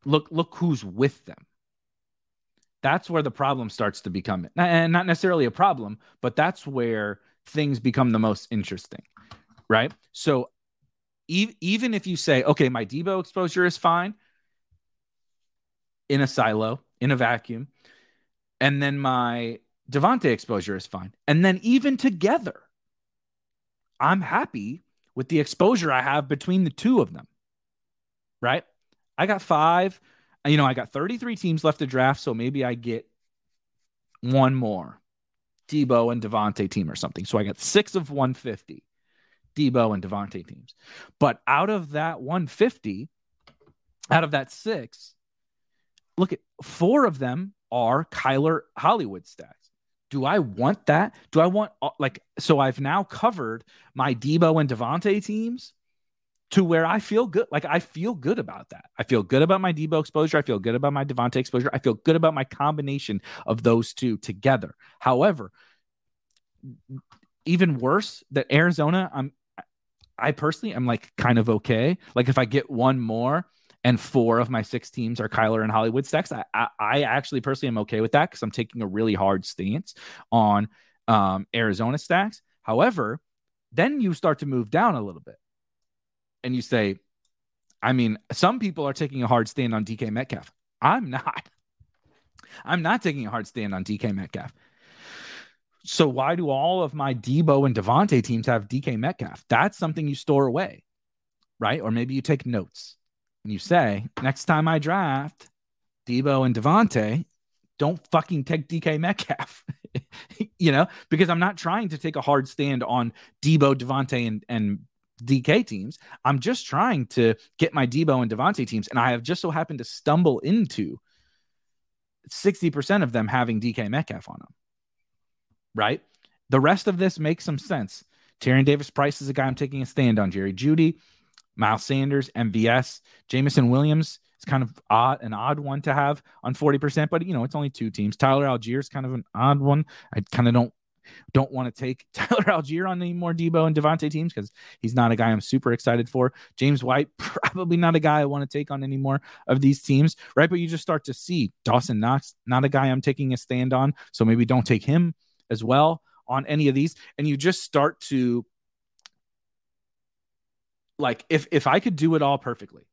look look who's with them. That's where the problem starts to become, and not necessarily a problem, but that's where things become the most interesting right? So even if you say, okay, my Deebo exposure is fine in a silo, in a vacuum, and then my Davante exposure is fine. And then even together, I'm happy with the exposure I have between the two of them. Right? I got five. You know, I got 33 teams left to draft, so maybe I get one more Deebo and Davante team or something. So I got six of 150. Deebo and Davante teams. But out of that 150, out of that six, look at four of them are Kyler Hollywood stacks. Do I want that? Do I want like so I've now covered my Deebo and Davante teams to where I feel good. Like I feel good about that. I feel good about my Deebo exposure. I feel good about my Davante exposure. I feel good about my combination of those two together. However, even worse that Arizona, I'm I personally I'm like kind of okay. Like if I get one more and four of my six teams are Kyler and Hollywood stacks, I, I, I actually personally am okay with that because I'm taking a really hard stance on um, Arizona stacks. However, then you start to move down a little bit and you say, I mean, some people are taking a hard stand on DK Metcalf. I'm not. I'm not taking a hard stand on DK Metcalf. So why do all of my Deebo and Davante teams have DK Metcalf? That's something you store away, right? Or maybe you take notes you say, next time I draft Deebo and Davante, don't fucking take DK Metcalf. you know, because I'm not trying to take a hard stand on Deebo, Davante, and and DK teams. I'm just trying to get my Deebo and Davante teams, and I have just so happened to stumble into 60% of them having DK Metcalf on them right? The rest of this makes some sense Tyrion Davis Price is a guy I'm taking a stand on. Jerry Jeudy, Miles Sanders, MVS, Jameson Williams is kind of odd, an odd one to have on 40%, but you know, it's only two teams. Tyler Allgeier is kind of an odd one. I kind of don't don't want to take Tyler Allgeier on any more Deebo and Davante teams because he's not a guy I'm super excited for. James White, probably not a guy I want to take on any more of these teams, right? But you just start to see Dawson Knox, not a guy I'm taking a stand on. So maybe don't take him as well on any of these. And you just start to like if if I could do it all perfectly,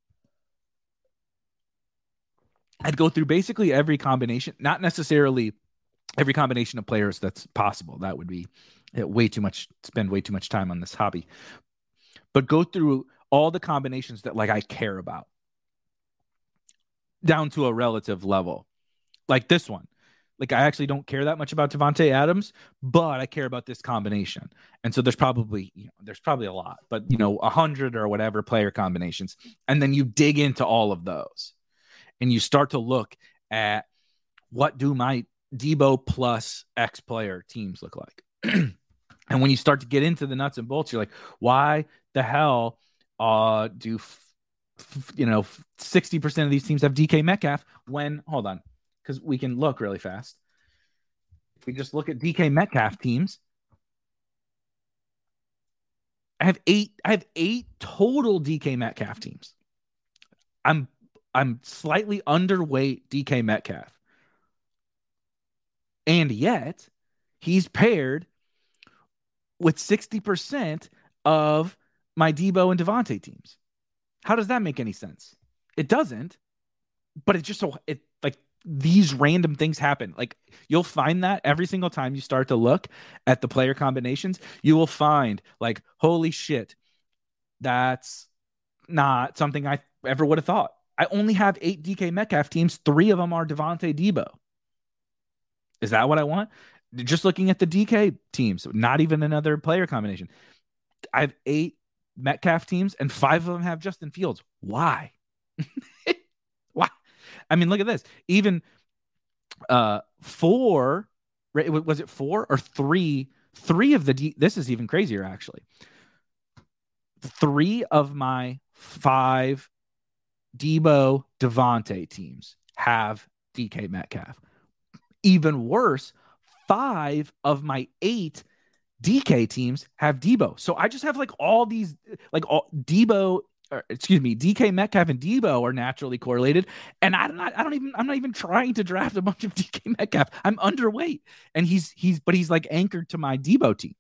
I'd go through basically every combination, not necessarily every combination of players that's possible. That would be uh, way too much, spend way too much time on this hobby. But go through all the combinations that like I care about down to a relative level. Like this one. Like I actually don't care that much about Davante Adams, but I care about this combination. And so there's probably, you know, there's probably a lot, but you know, a hundred or whatever player combinations. And then you dig into all of those and you start to look at what do my Deebo plus X player teams look like. and when you start to get into the nuts and bolts, you're like, why the hell uh, do f- f- you know 60% of these teams have DK Metcalf when hold on, because we can look really fast. If we just look at DK Metcalf teams, I have eight. I have eight total DK Metcalf teams. I'm I'm slightly underweight DK Metcalf. And yet, he's paired with 60% of my Deebo and Davante teams. How does that make any sense? It doesn't, but it just so it these random things happen. Like you'll find that every single time you start to look at the player combinations, you will find like, holy shit, that's not something I ever would have thought. I only have eight DK Metcalf teams. Three of them are Davante Deebo. Is that what I want? Just looking at the DK teams, not even another player combination. I have eight Metcalf teams, and five of them have Justin Fields. Why? I mean, look at this. Even uh four, was it four or three? Three of the D, this is even crazier actually. Three of my five Deebo Davante teams have DK Metcalf. Even worse, five of my eight DK teams have Deebo So I just have like all these, like all Deebo, or, excuse me, DK Metcalf and Deebo are naturally correlated. And I don't, I don't even, I'm not even trying to draft a bunch of DK Metcalf. I'm underweight, and he's, he's, but he's like anchored to my Deebo team.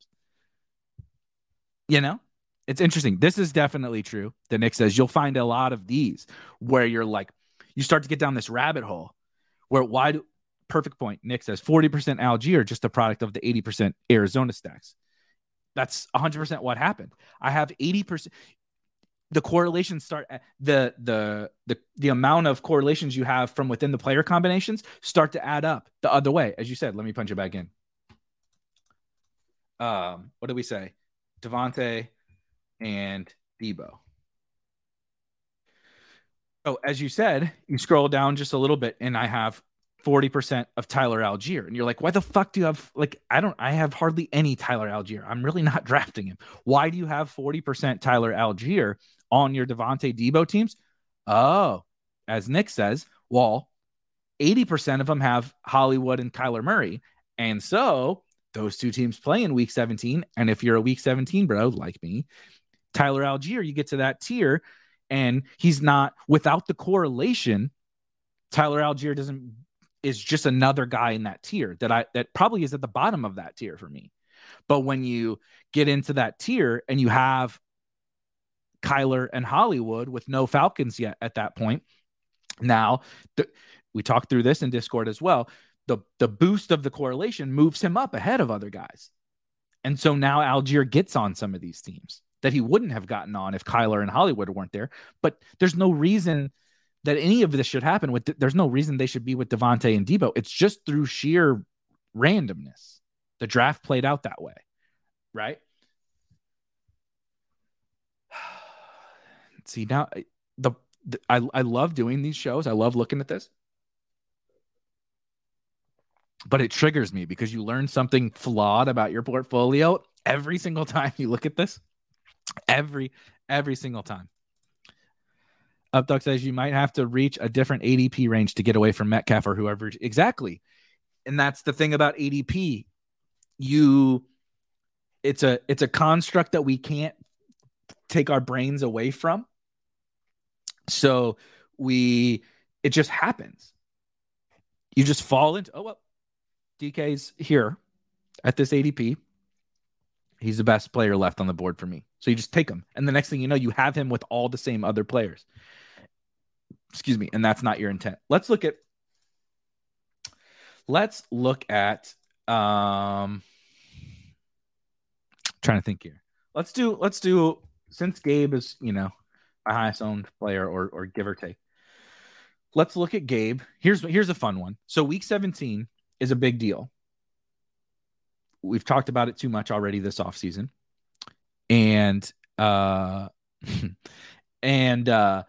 You know, it's interesting. This is definitely true. The Nick says you'll find a lot of these where you're like, you start to get down this rabbit hole where why do perfect point. Nick says 40% Allgeier, just a product of the 80% Arizona stacks. That's 100% what happened. I have 80%. The correlations start the the the the amount of correlations you have from within the player combinations start to add up the other way. As you said, let me punch it back in. Um, what did we say? Davante, and Deebo Oh, as you said, you scroll down just a little bit, and I have 40% of Tyler Allgeier. And you're like, why the fuck do you have like I don't I have hardly any Tyler Allgeier. I'm really not drafting him. Why do you have 40% Tyler Allgeier on your Davante Deebo teams? Oh, as Nick says, well, 80% of them have Hollywood and Kyler Murray. And so those two teams play in week 17. And if you're a week 17 bro, like me, Tyler Allgeier, you get to that tier, and he's not without the correlation. Tyler Allgeier doesn't is just another guy in that tier that I that probably is at the bottom of that tier for me. But when you get into that tier and you have Kyler and Hollywood with no Falcons yet at that point, now the, we talked through this in Discord as well. The the boost of the correlation moves him up ahead of other guys. And so now Allgeier gets on some of these teams that he wouldn't have gotten on if Kyler and Hollywood weren't there. But there's no reason that any of this should happen with there's no reason they should be with Davante and Deebo. It's just through sheer randomness. The draft played out that way. Right? See now the, the I I love doing these shows. I love looking at this. But it triggers me because you learn something flawed about your portfolio every single time you look at this, every every single time. Updog says you might have to reach a different ADP range to get away from Metcalf or whoever. Exactly. And that's the thing about ADP. You it's a it's a construct that we can't take our brains away from. So we it just happens. You just fall into oh well, DK's here at this ADP. He's the best player left on the board for me. So you just take him. And the next thing you know, you have him with all the same other players. Excuse me. And that's not your intent. Let's look at let's look at um trying to think here. Let's do let's do since Gabe is, you know, a highest owned player or or give or take. Let's look at Gabe. Here's here's a fun one. So week 17 is a big deal. We've talked about it too much already this offseason. And uh and uh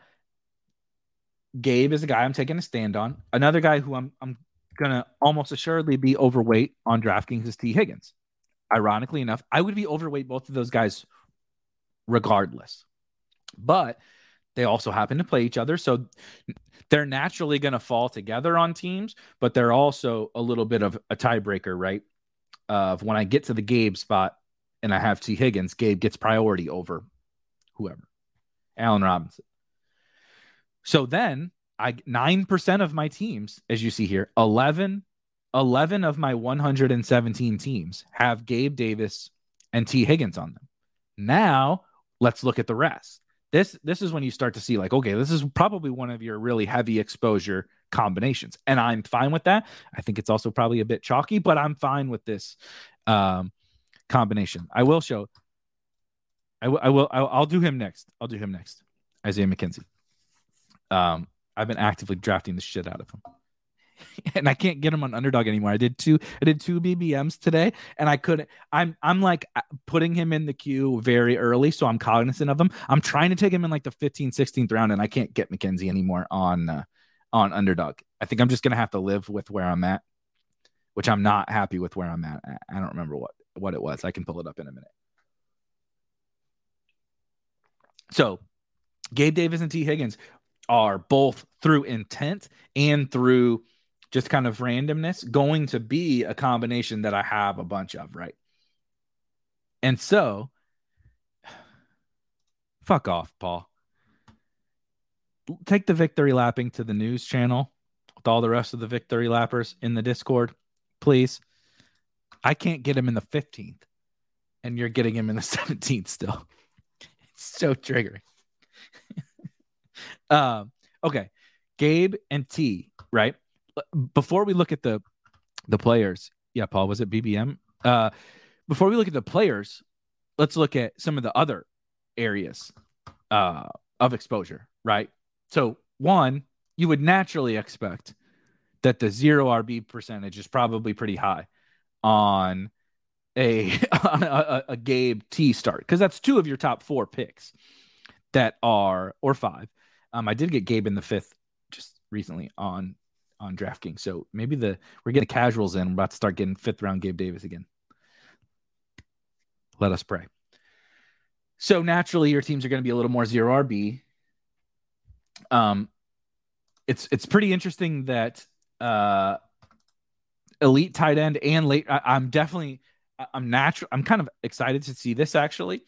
Gabe is a guy I'm taking a stand on. Another guy who I'm I'm gonna almost assuredly be overweight on DraftKings is Tee Higgins. Ironically enough, I would be overweight both of those guys regardless. But they also happen to play each other. So they're naturally going to fall together on teams, but they're also a little bit of a tiebreaker, right? Of when I get to the Gabe spot and I have Tee Higgins, Gabe gets priority over whoever, Allen Robinson. So then I 9% of my teams, as you see here, 11, 11 of my 117 teams have Gabe Davis and Tee Higgins on them. Now let's look at the rest this this is when you start to see like okay this is probably one of your really heavy exposure combinations. And i'm fine with that. I think it's also probably a bit chalky but i'm fine with this um combination. I will show I, w- I will I'll, I'll do him next. I'll do him next. Isaiah mckenzie. Um i've been actively drafting the shit out of him and I can't get him on underdog anymore. I did two I did two BBMs today and I couldn't I'm I'm like uh, putting him in the queue very early so I'm cognizant of him. I'm trying to take him in like the 15th 16th round and I can't get McKenzie anymore on uh, on underdog. I think I'm just going to have to live with where I'm at, which I'm not happy with where I'm at. I don't remember what what it was. I can pull it up in a minute. So, Gabe Davis and Tee Higgins are both through intent and through just kind of randomness going to be a combination that I have a bunch of, right? And so, fuck off, Paul. Take the victory lapping to the news channel with all the rest of the victory lappers in the Discord, please. I can't get him in the 15th, and you're getting him in the 17th still. It's so triggering. um, okay. Gabe and T, right? Before we look at the the players, yeah, Paul, was it BBM? Uh, before we look at the players, let's look at some of the other areas uh, of exposure, right? So, one, you would naturally expect that the zero RB percentage is probably pretty high on a on a, a Gabe T start because that's two of your top four picks that are or five. Um, I did get Gabe in the fifth just recently on on DraftKings. So maybe the we're getting the casuals in. We're about to start getting fifth round Gabe Davis again. Let us pray. So naturally, your teams are going to be a little more zero RB. Um, it's it's pretty interesting that uh, elite tight end and late. I, I'm definitely I'm natural. I'm kind of excited to see this actually.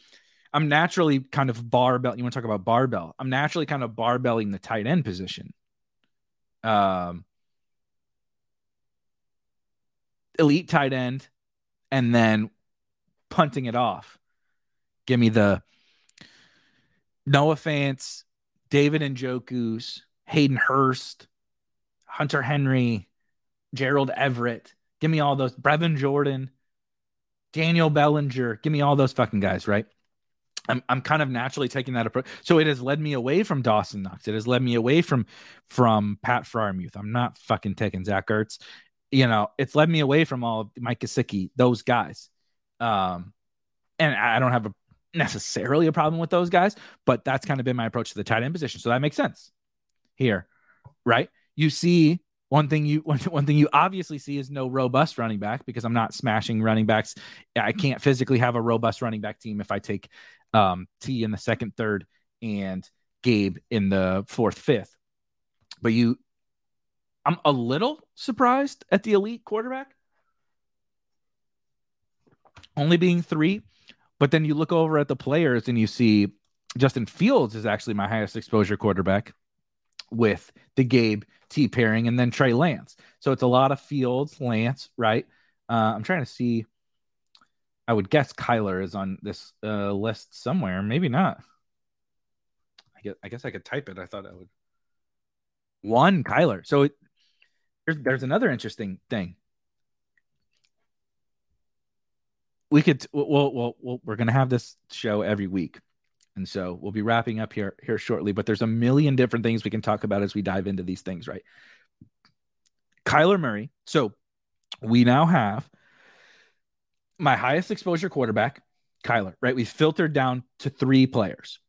I'm naturally kind of barbell. You want to talk about barbell? I'm naturally kind of barbelling the tight end position. Um, elite tight end and then punting it off. Give me the Noah Fant, David and Njoku's, Hayden Hurst, Hunter Henry, Gerald Everett. Give me all those. Brevin Jordan, Daniel Bellinger. Give me all those fucking guys, right? I'm I'm kind of naturally taking that approach. So it has led me away from Dawson Knox. It has led me away from from Pat Freiermuth. I'm not fucking taking Zach Ertz you know, it's led me away from all Mike Gesicki, those guys. Um, and I don't have a necessarily a problem with those guys, but that's kind of been my approach to the tight end position. So that makes sense here, right? You see One thing you one, one thing you obviously see is no robust running back because I'm not smashing running backs. I can't physically have a robust running back team if I take um, T in the second, third, and Gabe in the fourth, fifth. But you, I'm a little surprised at the elite quarterback only being three. But then you look over at the players and you see Justin Fields is actually my highest exposure quarterback with the Gabe T pairing and then Trey Lance. So it's a lot of Fields, Lance, right? Uh, I'm trying to see. I would guess Kyler is on this uh, list somewhere. Maybe not. I guess, I guess I could type it. I thought I would. One Kyler. So there's, there's another interesting thing. We could well, well, well we're gonna have this show every week, and so we'll be wrapping up here here shortly. But there's a million different things we can talk about as we dive into these things, right? Kyler Murray. So we now have my highest exposure quarterback, Kyler, right? We filtered down to three players.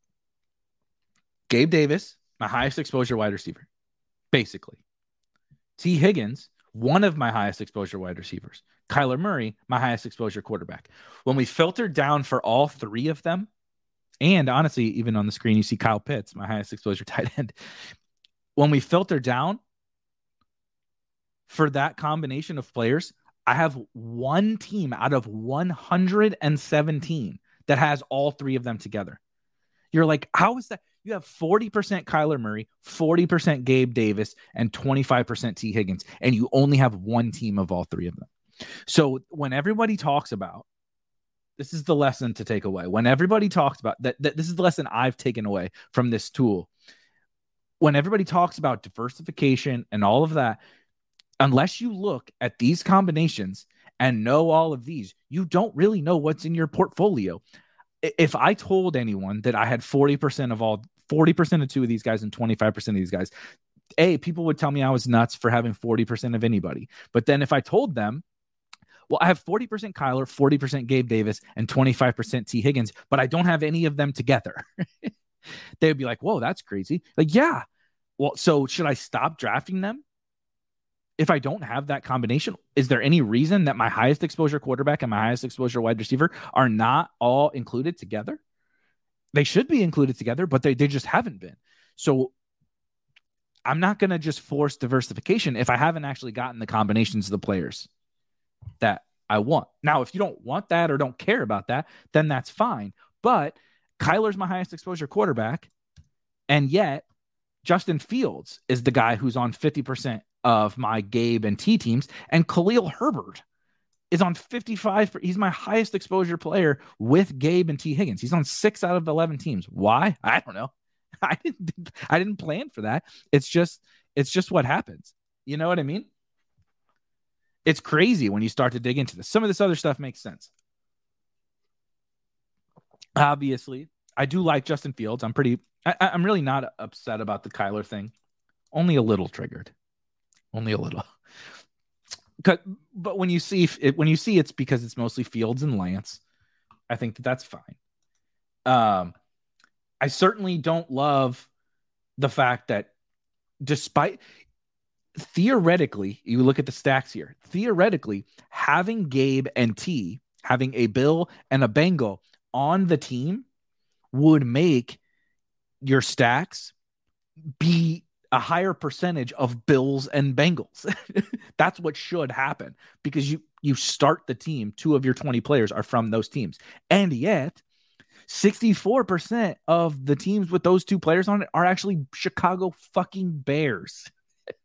Gabe Davis, my highest exposure wide receiver, basically. Tee Higgins, one of my highest exposure wide receivers. Kyler Murray, my highest exposure quarterback. When we filter down for all three of them, and honestly, even on the screen, you see Kyle Pitts, my highest exposure tight end. When we filter down for that combination of players, I have one team out of 117 that has all three of them together. You're like, how is that? You have 40% Kyler Murray, 40% Gabe Davis, and 25% Tee Higgins, and you only have one team of all three of them. So when everybody talks about this is the lesson to take away. When everybody talks about that, that this is the lesson I've taken away from this tool. When everybody talks about diversification and all of that, unless you look at these combinations and know all of these, you don't really know what's in your portfolio. If I told anyone that I had 40% of all 40% of two of these guys and 25% of these guys, A, people would tell me I was nuts for having 40% of anybody. But then if I told them, well, I have 40% Kyler, 40% Gabe Davis, and 25% Tee Higgins, but I don't have any of them together. they would be like, whoa, that's crazy. Like, yeah. Well, so should I stop drafting them? if I don't have that combination, is there any reason that my highest exposure quarterback and my highest exposure wide receiver are not all included together? They should be included together, but they, they just haven't been. So I'm not going to just force diversification if I haven't actually gotten the combinations of the players that I want. Now, if you don't want that or don't care about that, then that's fine. But Kyler's my highest exposure quarterback. And yet, Justin Fields is the guy who's on 50% of my Gabe and T teams. And Khalil Herbert is on 55. He's my highest exposure player with Gabe and Tee Higgins. He's on six out of 11 teams. Why? I don't know. I didn't, I didn't plan for that. It's just, it's just what happens. You know what I mean? It's crazy when you start to dig into this. Some of this other stuff makes sense. Obviously, I do like Justin Fields. I'm pretty, I, I'm really not upset about the Kyler thing. Only a little triggered only a little. But when you see it, when you see it's because it's mostly Fields and Lance, I think that that's fine. Um, I certainly don't love the fact that despite theoretically, you look at the stacks here. Theoretically, having Gabe and T, having a Bill and a Bengal on the team would make your stacks be a higher percentage of Bills and Bengals. That's what should happen because you you start the team, two of your 20 players are from those teams. And yet, 64% of the teams with those two players on it are actually Chicago fucking Bears.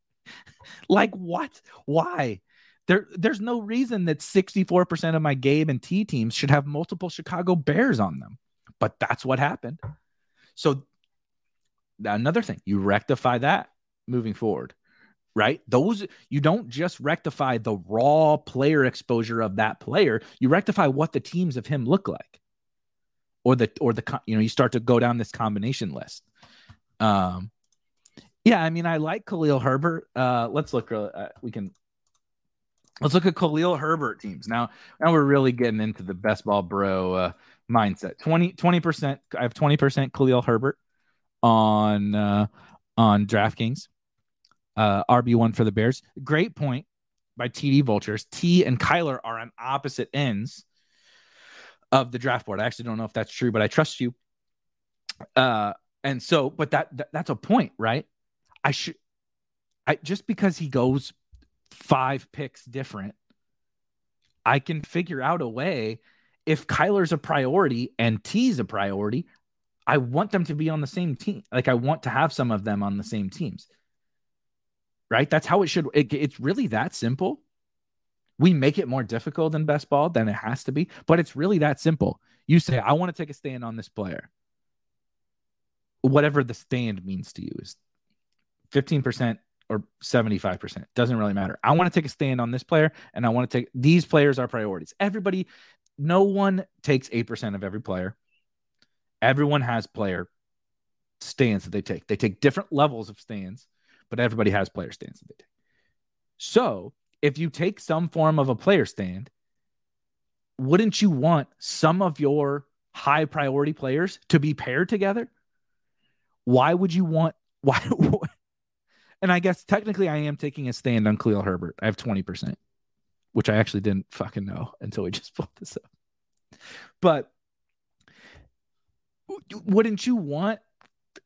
like what? Why? There, there's no reason that 64% of my Gabe and T teams should have multiple Chicago Bears on them. But that's what happened. So another thing you rectify that moving forward right? Those you don't just rectify the raw player exposure of that player you rectify what the teams of him look like. Or the or the you know you start to go down this combination list. Um yeah i mean i like khalil herbert. Uh let's look uh, we can let's look at khalil herbert teams. Now now we're really getting into the best ball bro uh mindset. 20 20% i have 20% khalil herbert on uh, on DraftKings. uh, RB1 for the Bears. Great point by TD Vultures. T and Kyler are on opposite ends of the draft board. I actually don't know if that's true, but I trust you. Uh, and so, but that, that that's a point, right? I should, I just because he goes five picks different, I can figure out a way. If Kyler's a priority and T's a priority, I want them to be on the same team. Like I want to have some of them on the same teams. Right? That's how it should. It, it's really that simple. We make it more difficult in best ball than it has to be, but it's really that simple. You say, I want to take a stand on this player. Whatever the stand means to you is 15% or 75%. Doesn't really matter. I want to take a stand on this player and I want to take these players are priorities. Everybody, no one takes 8% of every player. Everyone has player stands that they take. They take different levels of stands, but everybody has player stands that they take. So if you take some form of a player stand, wouldn't you want some of your high priority players to be paired together? Why would you want why and I guess technically I am taking a stand on Khalil Herbert. I have 20%, which I actually didn't fucking know until we just pulled this up. But wouldn't you want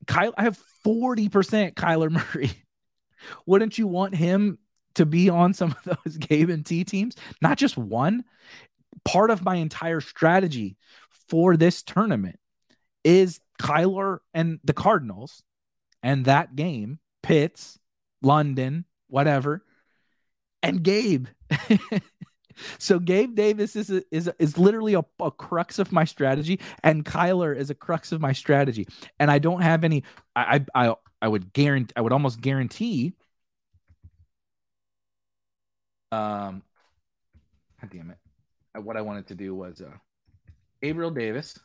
Kyle? I have 40% Kyler Murray. wouldn't you want him to be on some of those Gabe and T teams? Not just one. Part of my entire strategy for this tournament is Kyler and the Cardinals and that game, Pitts, London, whatever, and Gabe. So Gabe Davis is a, is is literally a, a crux of my strategy, and Kyler is a crux of my strategy. And I don't have any. I I I would guarantee. I would almost guarantee. Um, God damn it! What I wanted to do was uh, Gabriel Davis,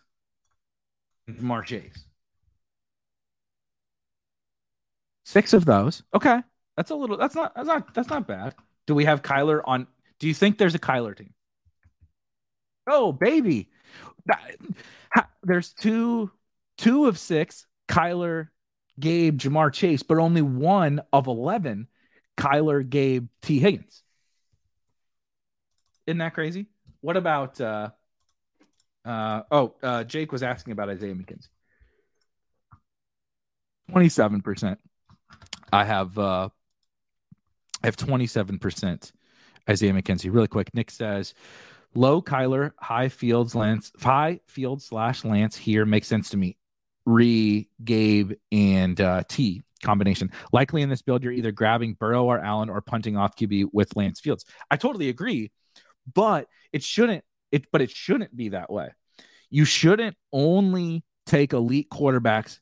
Ja'Marr Chase. Six of those. Okay, that's a little. That's not. That's not. That's not bad. Do we have Kyler on do you think there's a Kyler team? Oh, baby. There's two two of six, Kyler, Gabe, Ja'Marr Chase, but only one of 11, Kyler, Gabe, Tee Higgins. Isn't that crazy? What about, uh, uh, oh, uh, Jake was asking about Isaiah McKenzie. 27%. I have, uh, I have 27% Isaiah McKenzie. Really quick, Nick says low Kyler, high Fields, Lance, high Field slash Lance here makes sense to me. Re, Gabe, and uh, T combination. Likely in this build, you're either grabbing Burrow or Allen or punting off QB with Lance Fields. I totally agree, but it shouldn't. It but it shouldn't be that way. You shouldn't only take elite quarterbacks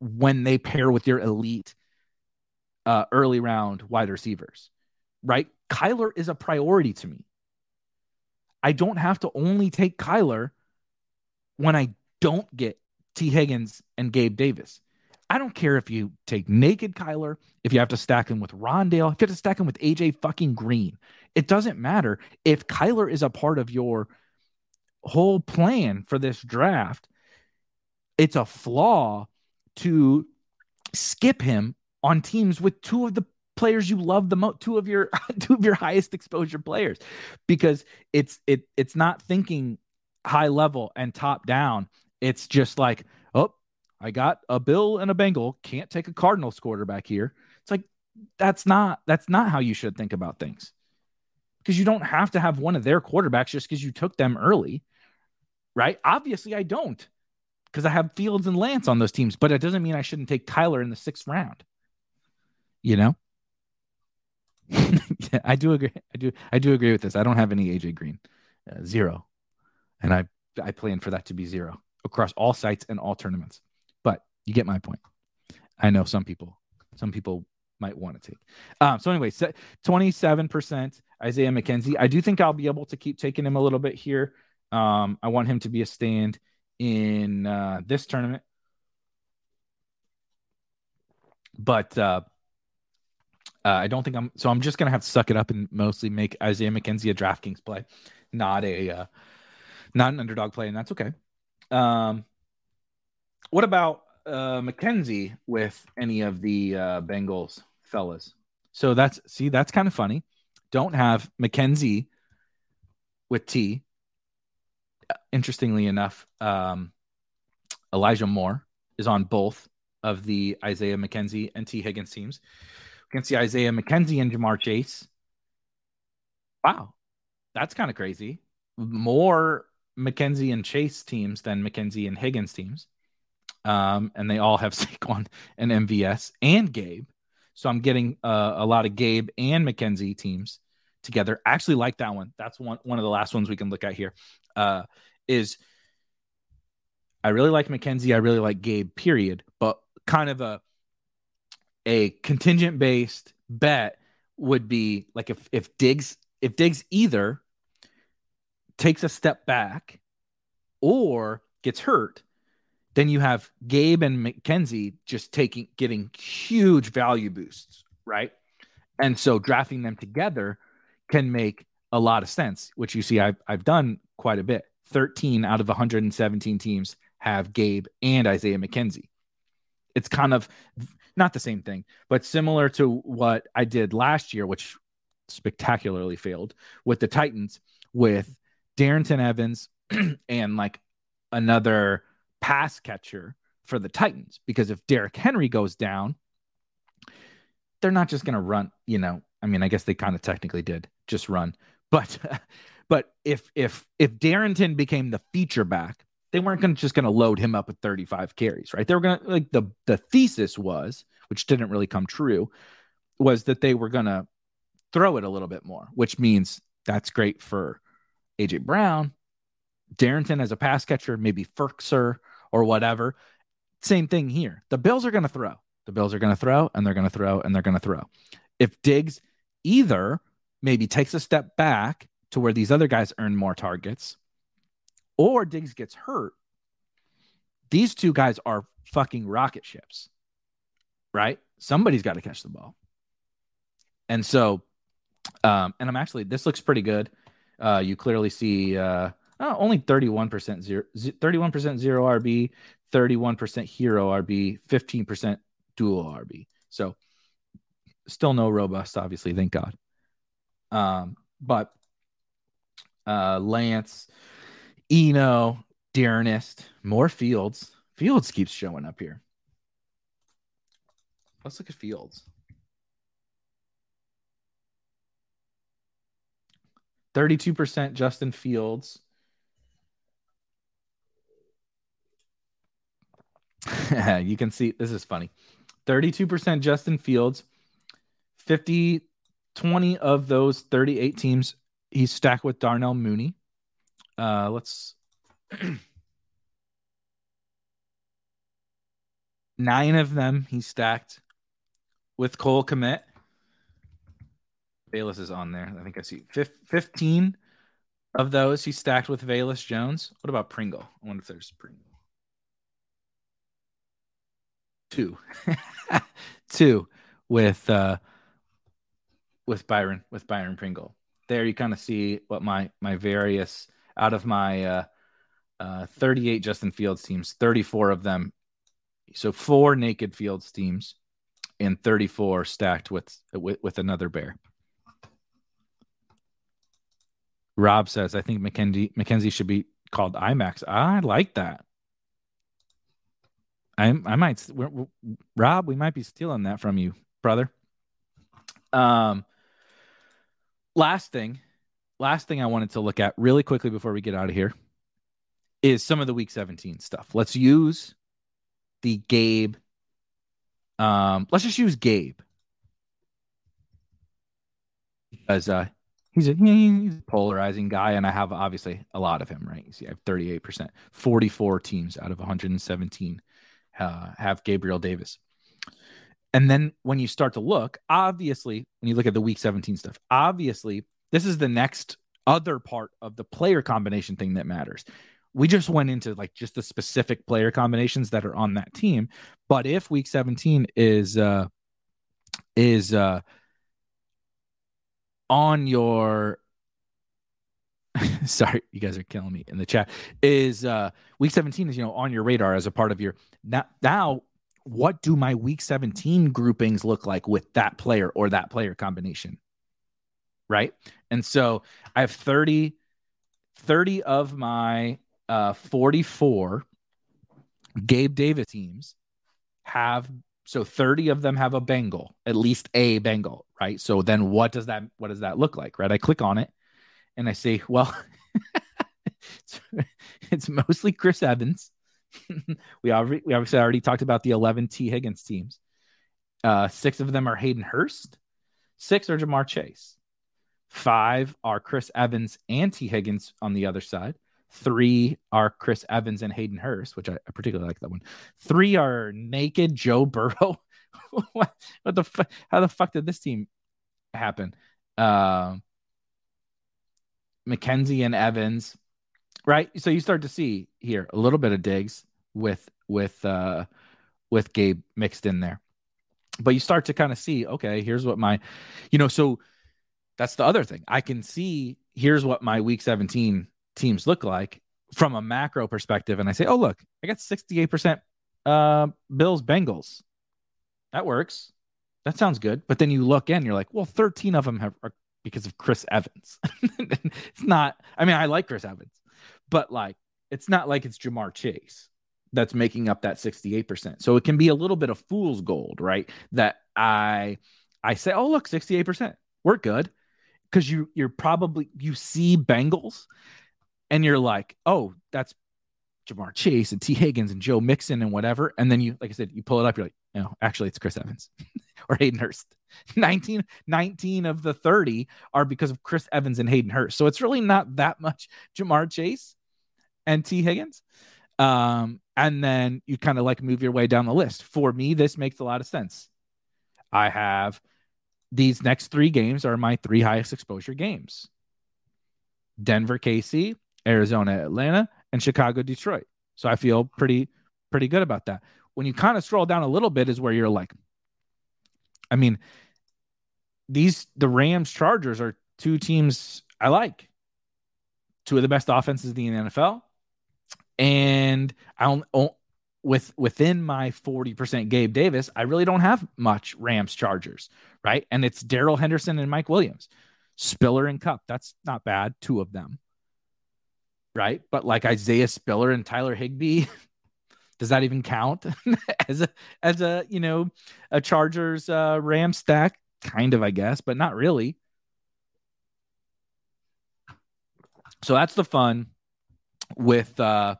when they pair with your elite uh, early round wide receivers right? Kyler is a priority to me. I don't have to only take Kyler when I don't get Tee Higgins and Gabe Davis. I don't care if you take naked Kyler, if you have to stack him with Rondale, if you have to stack him with AJ fucking Green. It doesn't matter. If Kyler is a part of your whole plan for this draft, it's a flaw to skip him on teams with two of the players you love the most two of your two of your highest exposure players. Because it's it it's not thinking high level and top down. It's just like oh i got a bill and a bengal. Can't take a cardinals quarterback here. It's like that's not that's not how you should think about things. Because you don't have to have one of their quarterbacks just because you took them early right? Obviously i don't because i have fields and lance on those teams but it doesn't mean i shouldn't take kyler in the sixth round you know I do agree. I do. I do agree with this. I don't have any AJ Green, uh, zero, and I I plan for that to be zero across all sites and all tournaments. But you get my point. I know some people, some people might want to take. Um, so anyway, twenty-seven percent Isaiah McKenzie. I do think I'll be able to keep taking him a little bit here. Um, I want him to be a stand in uh, this tournament, but uh, uh, I don't think I'm so. I'm just gonna have to suck it up and mostly make Isaiah McKenzie a DraftKings play, not a uh, not an underdog play, and that's okay. Um, what about uh, McKenzie with any of the uh, Bengals fellas? So that's see, that's kind of funny. Don't have McKenzie with T. Interestingly enough, um, Elijah Moore is on both of the Isaiah McKenzie and Tee Higgins teams. Can see Isaiah McKenzie and Ja'Marr Chase. Wow, that's kind of crazy. More McKenzie and Chase teams than McKenzie and Higgins teams. Um, and they all have Saquon and MVS and Gabe. So I'm getting uh, a lot of Gabe and McKenzie teams together. I actually like that one. That's one one of the last ones we can look at here. Uh, is I really like McKenzie. I really like Gabe. Period. But kind of a a contingent based bet would be like if if Diggs if Diggs either takes a step back or gets hurt, then you have Gabe and McKenzie just taking getting huge value boosts, right? And so drafting them together can make a lot of sense, which you see I've I've done quite a bit. 13 out of 117 teams have Gabe and Isaiah McKenzie. It's kind of not the same thing, but similar to what I did last year, which spectacularly failed with the Titans with Darrynton Evans and like another pass catcher for the Titans. Because if Derrick Henry goes down, they're not just going to run, you know. I mean, I guess they kind of technically did just run, but but if if if Darrynton became the feature back, they weren't going to just going to load him up with 35 carries, right? They were going to like the the thesis was, which didn't really come true, was that they were going to throw it a little bit more, which means that's great for AJ Brown, Darrynton as a pass catcher, maybe Firkser or whatever. Same thing here. The Bills are going to throw. The Bills are going to throw and they're going to throw and they're going to throw. If Diggs either maybe takes a step back to where these other guys earn more targets or Diggs gets hurt, these two guys are fucking rocket ships, right? Somebody's got to catch the ball. And so, um, and I'm actually, this looks pretty good. Uh, you clearly see uh, oh, only 31% zero, 31% zero RB, 31% hero RB, 15% dual RB. So still no robust, obviously, thank God. Um, but uh, Lance, Eno, Darnest, more Fields. Fields keeps showing up here. Let's look at Fields. 32% Justin Fields. you can see this is funny. 32% Justin Fields. 50 20 of those 38 teams he's stacked with Darnell Mooney. Uh let's Nine of them he stacked with Cole Kmet. Velus is on there. I think I see 15 of those he stacked with Velus Jones. What about Pringle? I wonder if there's Pringle. Two. Two with uh with Byron with Byron Pringle. There you kind of see what my my various out of my uh uh 38 Justin Fields teams, 34 of them so four naked Fields teams and 34 stacked with with, with another bear. Rob says, I think McKenzie McKenzie should be called IMAX. I like that. I I might we're, we're, Rob, we might be stealing that from you, brother. Um last thing, last thing I wanted to look at really quickly before we get out of here is some of the week 17 stuff. Let's use the Gabe um let's just use Gabe because uh he's a he's a polarizing guy, and I have obviously a lot of him, right? You see, I have 38%, 44 teams out of 117 uh, have Gabriel Davis. And then when you start to look, obviously, when you look at the week 17 stuff, obviously, this is the next other part of the player combination thing that matters. We just went into like just the specific player combinations that are on that team. But if week 17 is uh is uh on your sorry you guys are killing me in the chat is uh week 17 is you know on your radar as a part of your now now what do my week 17 groupings look like with that player or that player combination? Right. And so I have 30, 30 of my uh, 44 Gabe Davis teams have so 30 of them have a Bengal, at least a Bengal, right? So then what does that what does that look like, right? I click on it and I say, well, it's, it's mostly Chris Evans. we already we obviously already talked about the 11 Tee Higgins teams. Uh, six of them are Hayden Hurst, six are Ja'Marr Chase, five are Chris Evans and Tee Higgins on the other side. Three are Chris Evans and Hayden Hurst, which I, particularly like that one. Three are naked Joe Burrow. what, what, the fuck? How the fuck did this team happen? Uh, McKenzie and Evans, right? So you start to see here a little bit of Diggs with with uh with Gabe mixed in there. But you start to kind of see, okay, here's what my, you know, so that's the other thing. I can see here's what my week 17 teams look like from a macro perspective. And I say, oh, look, I got 68% uh, Bills Bengals. That works. That sounds good. But then you look in, you're like, well, 13 of them have are because of Chris Evans. it's not, I mean, I like Chris Evans, but like, it's not like it's Ja'Marr Chase that's making up that 68%. So it can be a little bit of fool's gold, right? That I I say, oh look, 68%. We're good. Because you you're probably you see Bengals and you're like, oh, that's Ja'Marr Chase and Tee Higgins and Joe Mixon and whatever. And then you, like I said, you pull it up, you're like, no, actually, it's Chris Evans or Hayden Hurst. 19, 19 of the 30 are because of Chris Evans and Hayden Hurst. So it's really not that much Ja'Marr Chase and Tee Higgins. Um, and then you kind of like move your way down the list. For me, this makes a lot of sense. I have these next three games are my three highest exposure games Denver, KC, Arizona, Atlanta, and Chicago, Detroit. So I feel pretty pretty good about that. When you kind of scroll down a little bit is where you're like I mean these the Rams Chargers are two teams I like. Two of the best offenses in the NFL. And I don't with within my 40% Gabe Davis, I really don't have much Rams Chargers, right? And it's Darrell Henderson and Mike Williams. Spiller and Kupp. That's not bad, two of them right? But like Isaiah Spiller and Tyler Higbee, does that even count as a as a you know a Chargers uh, Ram stack? Kind of, I guess, but not really. So that's the fun with uh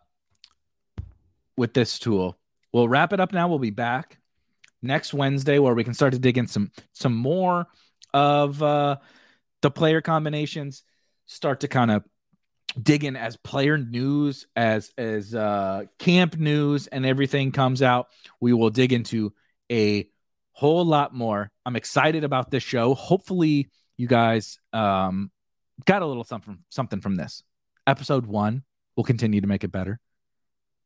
with this tool. We'll wrap it up now. We'll be back next Wednesday where we can start to dig in some some more of uh the player combinations, start to kind of dig in as player news, as as uh, camp news, and everything comes out. We will dig into a whole lot more. I'm excited about this show. Hopefully, you guys um, got a little something something from this episode one. We'll continue to make it better.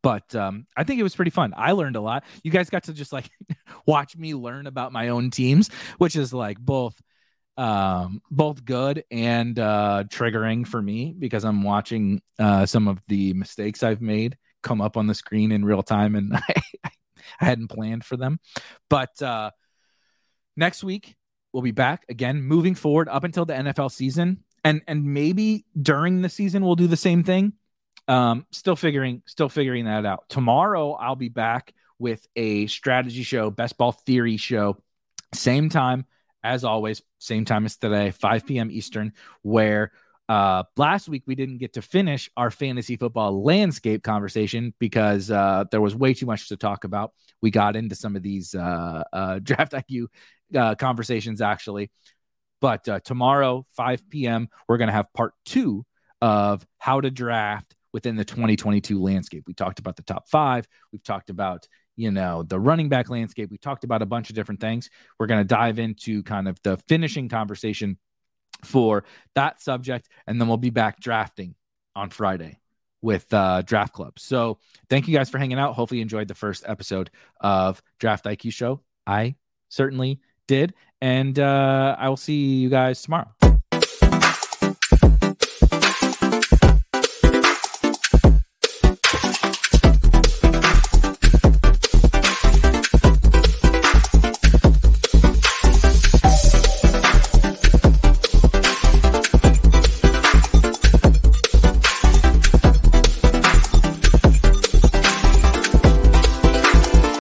But um, I think it was pretty fun. I learned a lot. You guys got to just like watch me learn about my own teams, which is like both um, both good and uh, triggering for me because I'm watching uh, some of the mistakes I've made come up on the screen in real time, and I, I hadn't planned for them. But uh, next week we'll be back again, moving forward up until the NFL season, and and maybe during the season we'll do the same thing. Um, still figuring, still figuring that out. Tomorrow I'll be back with a strategy show, best ball theory show, same time as always, same time as today, 5 p.m. Eastern, where uh, last week we didn't get to finish our fantasy football landscape conversation because uh, there was way too much to talk about. We got into some of these uh, uh DraftIQ uh, conversations actually. But uh, tomorrow, 5 p.m., we're going to have part two of how to draft within the 2022 landscape. We talked about the top five. We've talked about you know, the running back landscape. We talked about a bunch of different things. We're going to dive into kind of the finishing conversation for that subject. And then we'll be back drafting on Friday with uh, Draft Club. So thank you guys for hanging out. Hopefully, you enjoyed the first episode of Draft IQ Show. I certainly did. And uh, I will see you guys tomorrow.